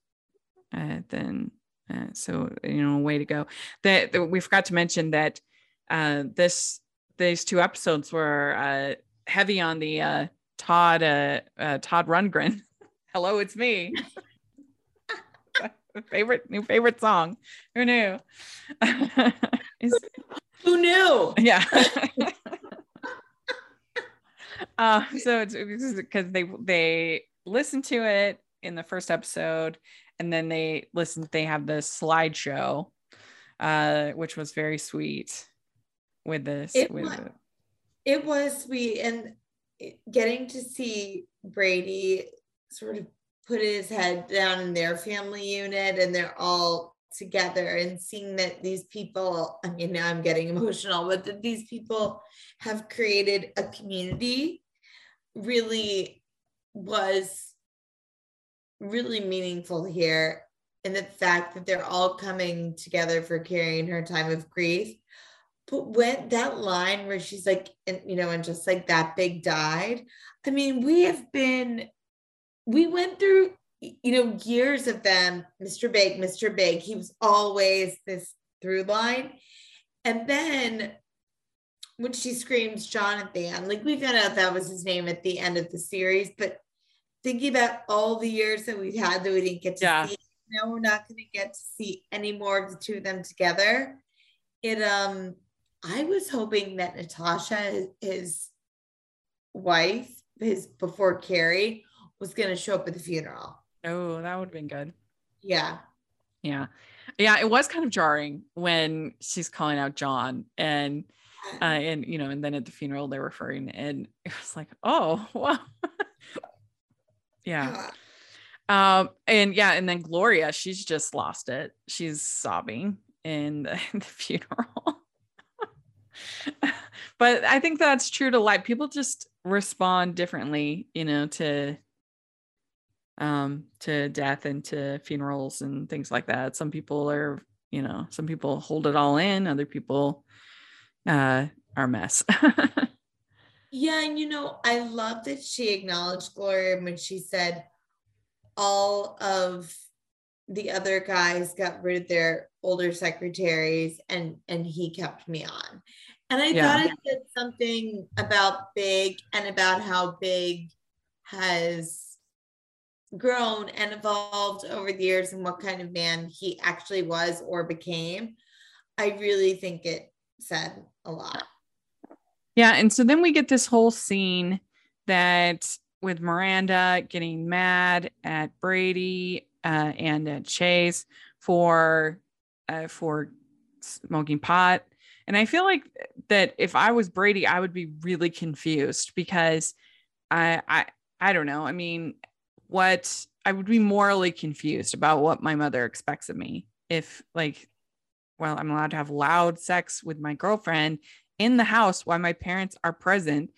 uh, than uh, so you know a way to go. That, we forgot to mention that uh, this these two episodes were uh, heavy on the uh, Todd uh, uh, Todd Rundgren. Hello, it's me. Favorite new favorite song. Who knew? Who knew? Yeah. uh, so it's because they they listen to it in the first episode, and then they listen. They have the slideshow, uh, which was very sweet. With this, it with was, it was sweet, and getting to see Brady sort of put his head down in their family unit, and they're all together and seeing that these people i mean now i'm getting emotional but that these people have created a community really was really meaningful here in the fact that they're all coming together for carrying her time of grief. But when that line where she's like, and you know, and just like that big died, I mean, we have been, we went through, you know, years of them, Mr. Big, Mr. Big. He was always this through line. And then when she screams John at the end. Like we found out that was his name at the end of the series, but thinking about all the years that we've had that we didn't get to yeah. see, now we're not going to get to see any more of the two of them together. It um, I was hoping that Natasha, his wife, his before Carrie, was going to show up at the funeral. Oh, that would have been good. Yeah. Yeah. Yeah. It was kind of jarring when she's calling out John and uh, and you know, and then at the funeral they're referring, and it was like, oh wow, yeah. Um, and yeah, and then Gloria, she's just lost it. She's sobbing in the, in the funeral. but I think that's true to life. People just respond differently, you know, to um to death and to funerals and things like that. Some people are, you know, some people hold it all in, other people uh, our mess. yeah, and you know, I love that she acknowledged Gloria when she said all of the other guys got rid of their older secretaries and and he kept me on. And I yeah. thought it said something about Big and about how Big has grown and evolved over the years and what kind of man he actually was or became, I really think it said a lot. Yeah. And so then we get this whole scene that with Miranda getting mad at Brady uh, and at Chase for uh, for smoking pot. And I feel like that if I was Brady, I would be really confused because I I I don't know. I mean, what I would be morally confused about what my mother expects of me if like well, I'm allowed to have loud sex with my girlfriend in the house while my parents are present.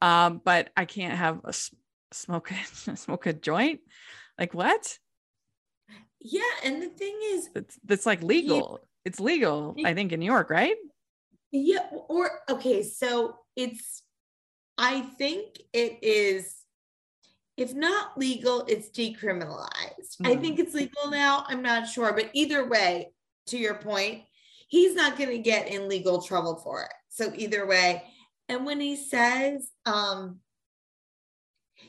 Um, but I can't have a smoke a, smoke a joint. Like what? Yeah, and the thing is, it's that's like legal. Yeah. It's legal, I think, in New York, right? Yeah. Or okay, so it's. I think it is. If not legal, it's decriminalized. Mm. I think it's legal now. I'm not sure, but either way, to your point, he's not going to get in legal trouble for it. So either way, and when he says, um,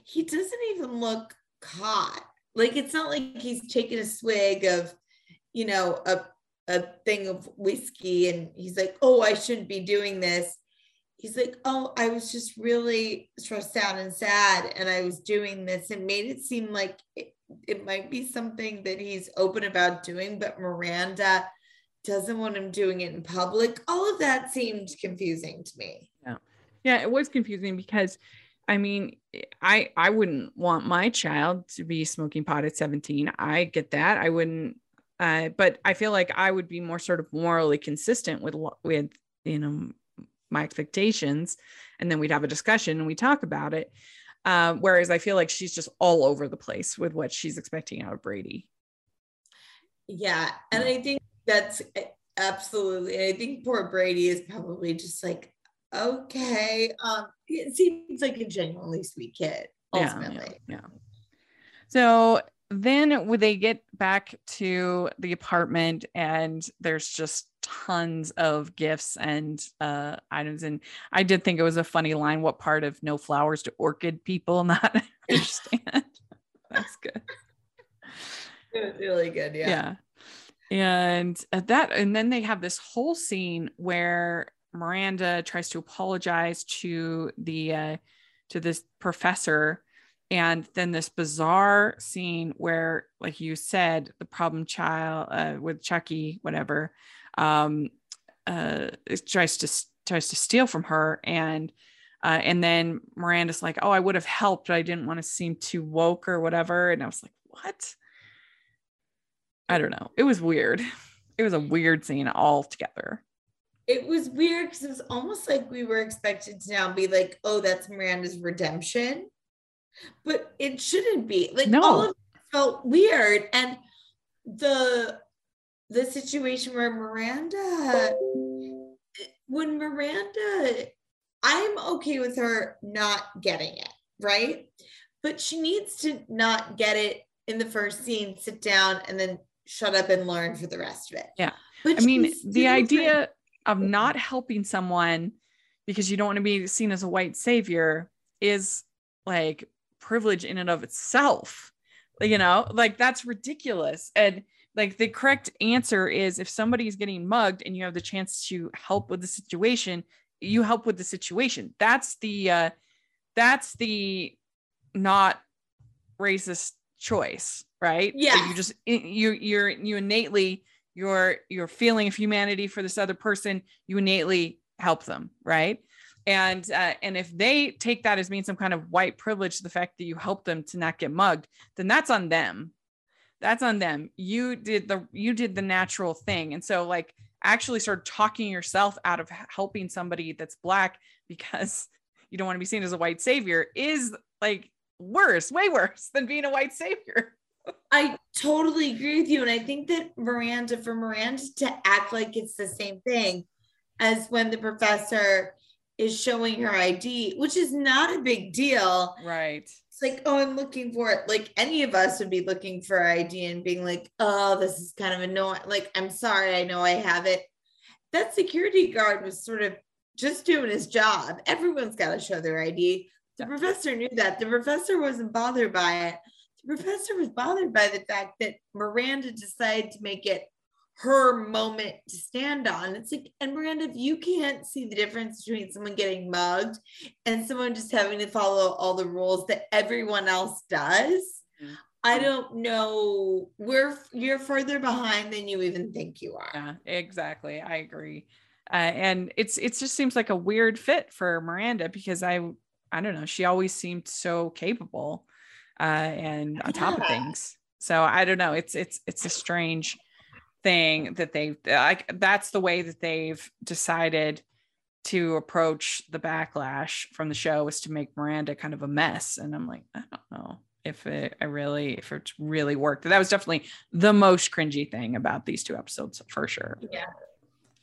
he doesn't even look caught. Like it's not like he's taking a swig of, you know, a a thing of whiskey and he's like, "Oh, I shouldn't be doing this." He's like, "Oh, I was just really stressed out and sad and I was doing this and made it seem like it, it might be something that he's open about doing, but Miranda doesn't want him doing it in public. All of that seemed confusing to me. Yeah. Yeah, it was confusing because I mean, I I wouldn't want my child to be smoking pot at 17. I get that. I wouldn't uh, but I feel like I would be more sort of morally consistent with with you know my expectations and then we'd have a discussion and we talk about it. Uh, whereas I feel like she's just all over the place with what she's expecting out of Brady. Yeah, and I think that's eh, absolutely. I think poor Brady is probably just like, okay. Um, it seems like a genuinely sweet kid, ultimately. Yeah. yeah, yeah. So then when they get back to the apartment and there's just tons of gifts and uh items and i did think it was a funny line what part of no flowers to orchid people not understand? That's good. It was really good yeah. Yeah. And that and then they have this whole scene where miranda tries to apologize to the uh to this professor and then this bizarre scene where like you said the problem child uh, with chucky whatever um uh tries to tries to steal from her and uh, and then Miranda's like, "Oh, I would have helped, but I didn't want to seem too woke or whatever." And I was like, "What?" I don't know. It was weird. It was a weird scene altogether. It was weird because it was almost like we were expected to now be like, oh, that's Miranda's redemption. But it shouldn't be. Like no. all of it felt weird. And the the situation where Miranda when Miranda I'm okay with her not getting it, right? But she needs to not get it in the first scene, sit down and then shut up and learn for the rest of it. Yeah. But I mean, the idea of not helping someone because you don't want to be seen as a white savior is like privilege in and of itself. You know, like that's ridiculous. And like the correct answer is if somebody's getting mugged and you have the chance to help with the situation, you help with the situation. That's the uh that's the not racist choice right? Yeah you just you you're you innately your your feeling of humanity for this other person you innately help them right? And uh, and if they take that as being some kind of white privilege the fact that you help them to not get mugged then that's on them that's on them you did the you did the natural thing and so like actually start talking yourself out of helping somebody that's black because you don't want to be seen as a white savior is like worse way worse than being a white savior I totally agree with you. And I think that Miranda, for Miranda to act like it's the same thing as when the professor is showing her ID, which is not a big deal. Right. It's like, oh, I'm looking for it. Like any of us would be looking for ID and being like, oh, this is kind of annoying. Like, I'm sorry, I know I have it. That security guard was sort of just doing his job. Everyone's got to show their ID. The professor knew that. The professor wasn't bothered by it the professor was bothered by the fact that Miranda decided to make it her moment to stand on. It's like, and Miranda, if you can't see the difference between someone getting mugged and someone just having to follow all the rules that everyone else does, mm-hmm. I don't know. We're you're further behind than you even think you are. Yeah, exactly. I agree. Uh, and it's it just seems like a weird fit for Miranda because I I don't know. She always seemed so capable uh, and on top of things. So I don't know. It's it's it's a strange thing that they like. That's the way that they've decided to approach the backlash from the show is to make Miranda kind of a mess. And I'm like, I don't know if it I really if it really worked. That was definitely the most cringy thing about these two episodes for sure. Yeah.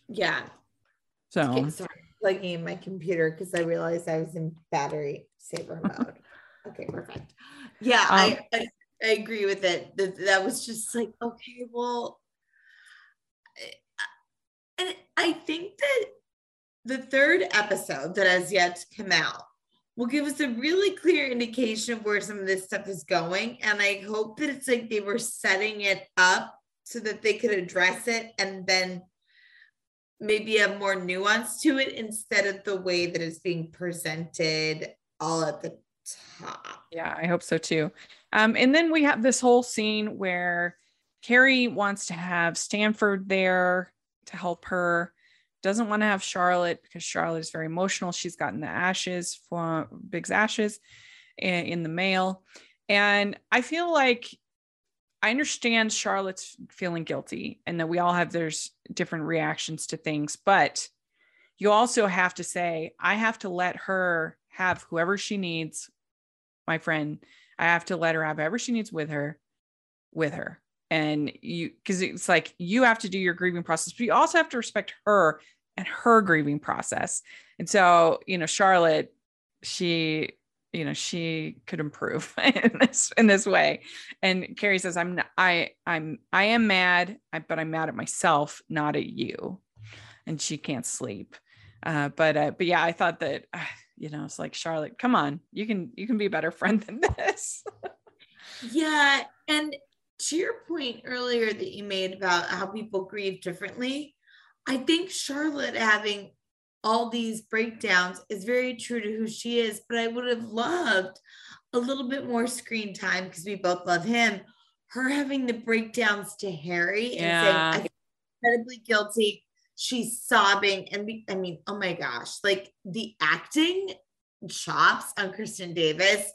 Yeah. So okay, sorry, plugging in my computer because I realized I was in battery saver mode. okay, perfect. Yeah, um, I, I, I agree with it. That that was just like okay, well, and I think that the third episode that has yet to come out will give us a really clear indication of where some of this stuff is going. And I hope that it's like they were setting it up so that they could address it and then maybe have more nuance to it instead of the way that it's being presented all at the top. Yeah, I hope so too. Um, and then we have this whole scene where Carrie wants to have Stanford there to help her doesn't want to have Charlotte because Charlotte is very emotional. She's gotten the ashes for Big's ashes in, in the mail. And I feel like I understand Charlotte's feeling guilty and that we all have there's different reactions to things, but you also have to say, I have to let her have whoever she needs, my friend. I have to let her have whoever she needs with her, with her and you because it's like you have to do your grieving process but you also have to respect her and her grieving process. And so you know charlotte she you know she could improve in this in this way. And carrie says i'm i i'm i am mad but i'm mad at myself not at you. And she can't sleep. Uh but uh but yeah i thought that uh, you know it's like charlotte come on you can you can be a better friend than this. Yeah and to your point earlier that you made about how people grieve differently, I think Charlotte having all these breakdowns is very true to who she is, but I would have loved a little bit more screen time because we both love him. Her having the breakdowns to Harry and yeah. saying, I feel incredibly guilty. She's sobbing. And we, I mean, oh my gosh, like the acting chops on Kristin Davis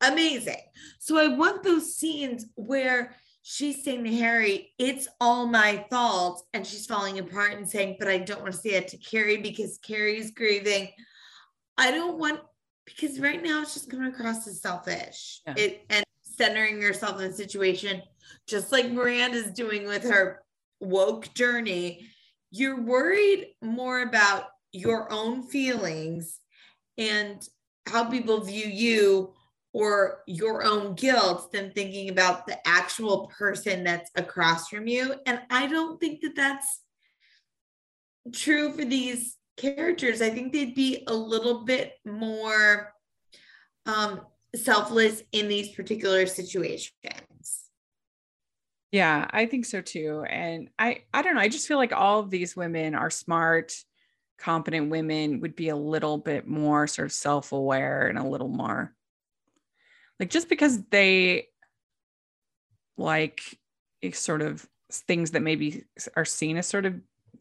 amazing. So I want those scenes where she's saying to Harry, it's all my fault. And she's falling apart and saying, but I don't want to say it to Carrie because Carrie's grieving. I don't want, because right now it's just coming across as selfish yeah. it, and centering yourself in a situation, just like Miranda's doing with her woke journey. You're worried more about your own feelings and how people view you or your own guilt than thinking about the actual person that's across from you. And I don't think that that's true for these characters. I think they'd be a little bit more um, selfless in these particular situations. Yeah, I think so too. And I I don't know, I just feel like all of these women are smart, competent women would be a little bit more sort of self-aware and a little more like just because they like sort of things that maybe are seen as sort of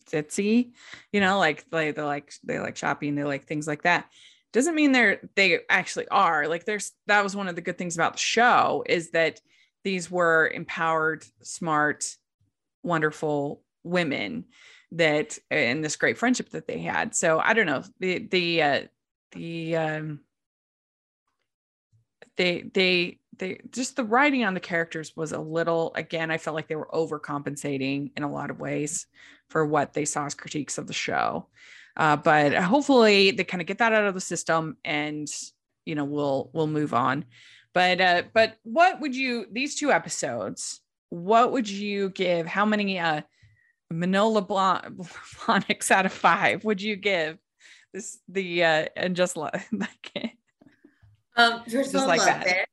ditzy, you know, like they they like they like shopping, they like things like that. Doesn't mean they're they actually are. Like there's that was one of the good things about the show is that these were empowered, smart, wonderful women that and this great friendship that they had. So I don't know the the uh, the um they they they just the writing on the characters was a little again i felt like they were overcompensating in a lot of ways for what they saw as critiques of the show. Uh, but hopefully they kind of get that out of the system and you know we'll we'll move on. But uh but what would you these two episodes what would you give how many uh Manolo Blahniks out of five would you give this the uh and just like Um, first of all, like love that. it.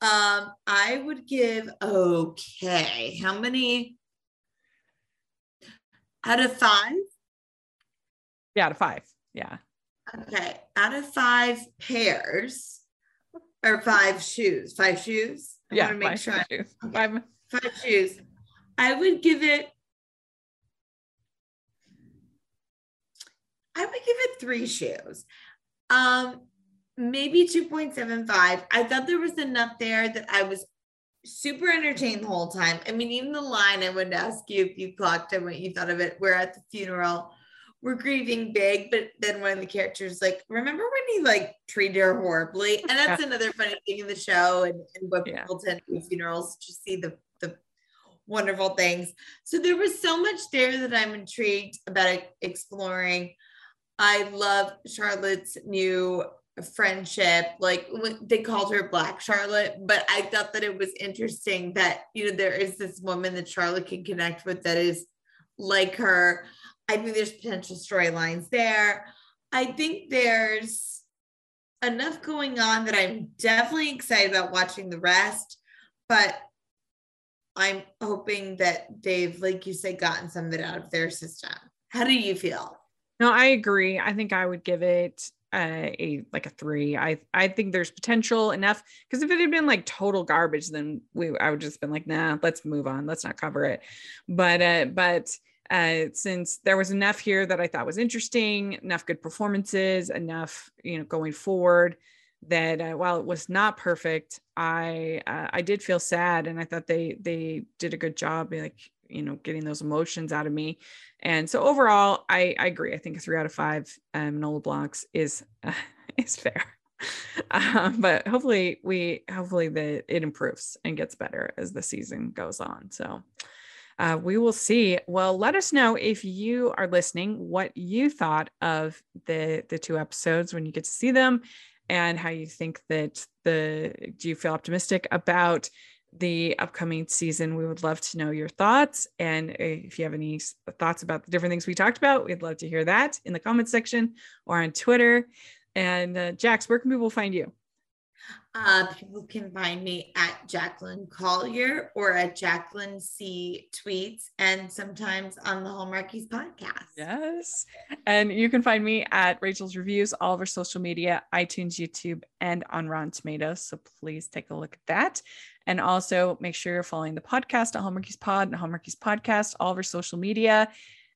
Um, I would give okay. How many out of five? Yeah, out of five. Yeah. Okay, out of five pairs or five shoes, five shoes. I yeah. want to make five sure shoes. okay. Five. five shoes. I would give it. I would give it three shoes. Um, maybe 2.75. I thought there was enough there that I was super entertained the whole time. I mean, even the line I would ask you if you clocked it, what you thought of it. We're at the funeral. We're grieving big, but then one of the characters like, remember when he like treated her horribly? And that's another funny thing in the show and, and what Yeah. people tend to do funerals to see the the wonderful things. So there was so much there that I'm intrigued about exploring. I love Charlotte's new friendship. Like they called her Black Charlotte, but I thought that it was interesting that you know there is this woman that Charlotte can connect with that is like her. I think there's potential storylines there. I think there's enough going on that I'm definitely excited about watching the rest, but I'm hoping that they've, like you say, gotten some of it out of their system. How do you feel? No, I agree. I think I would give it uh, a like a three. I I think there's potential enough because if it had been like total garbage, then we I would just been like, nah, let's move on. Let's not cover it. But uh, but uh, since there was enough here that I thought was interesting, enough good performances, enough you know going forward that uh, while it was not perfect, I uh, I did feel sad, and I thought they they did a good job, like you know, getting those emotions out of me. And so overall, I, I agree. I think a three out of five um, Nola blocks is uh, is fair. Um, but hopefully we hopefully that it improves and gets better as the season goes on. So uh, we will see. Well, let us know if you are listening what you thought of the the two episodes when you get to see them, and how you think that the do you feel optimistic about the upcoming season. We would love to know your thoughts. And if you have any thoughts about the different things we talked about, we'd love to hear that in the comments section or on Twitter. And uh, Jax, where can people find you? Uh, people can find me at Jacqueline Collier or at Jacqueline C Tweets and sometimes on the Hallmarkies podcast. Yes. And you can find me at Rachel's Reviews, all of our social media, iTunes, YouTube, and on Rotten Tomatoes. So please take a look at that. And also make sure you're following the podcast at Hallmarkies Pod and Hallmarkies Podcast, all of our social media.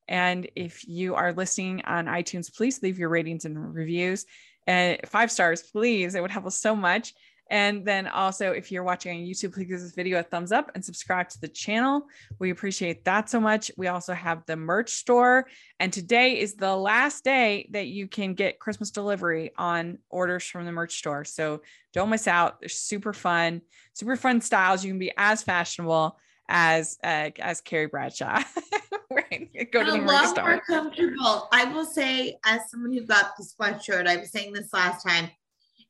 And if you are listening on iTunes, please leave your ratings and reviews. And five stars, please. It would help us so much. And then also, if you're watching on YouTube, please give this video a thumbs up and subscribe to the channel. We appreciate that so much. We also have the merch store. And today is the last day that you can get Christmas delivery on orders from the merch store. So don't miss out. They're super fun, super fun styles. You can be as fashionable as uh, as Carrie Bradshaw. right. Go to the a merch lot store. more comfortable. I will say, as someone who got the sweatshirt, I was saying this last time.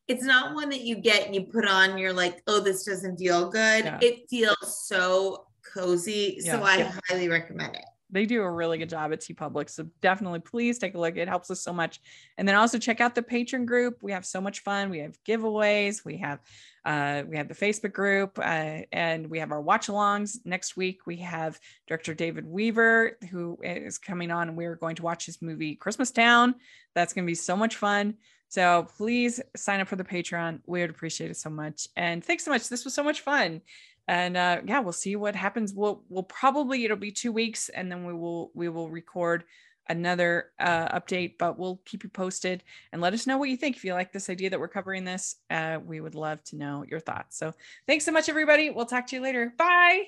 It's not one that you get and you put on. You're like, oh, this doesn't feel good. Yeah. It feels so cozy. So I Yeah. highly recommend it. They do a really good job at TeePublic. So definitely please take a look. It helps us so much. And then also check out the Patreon group. We have so much fun. We have giveaways. We have uh, we have the Facebook group uh, and we have our watch alongs. Next week we have director David Weaver who is coming on and we're going to watch his movie Christmas Town. That's going to be so much fun. So please sign up for the Patreon. We would appreciate it so much. And thanks so much. This was so much fun and uh yeah we'll see what happens. We'll we'll probably it'll be two weeks and then we will we will record another uh update but we'll keep you posted and let us know what you think. If you like this idea that we're covering this uh we would love to know your thoughts. So thanks so much everybody. We'll talk to you later. Bye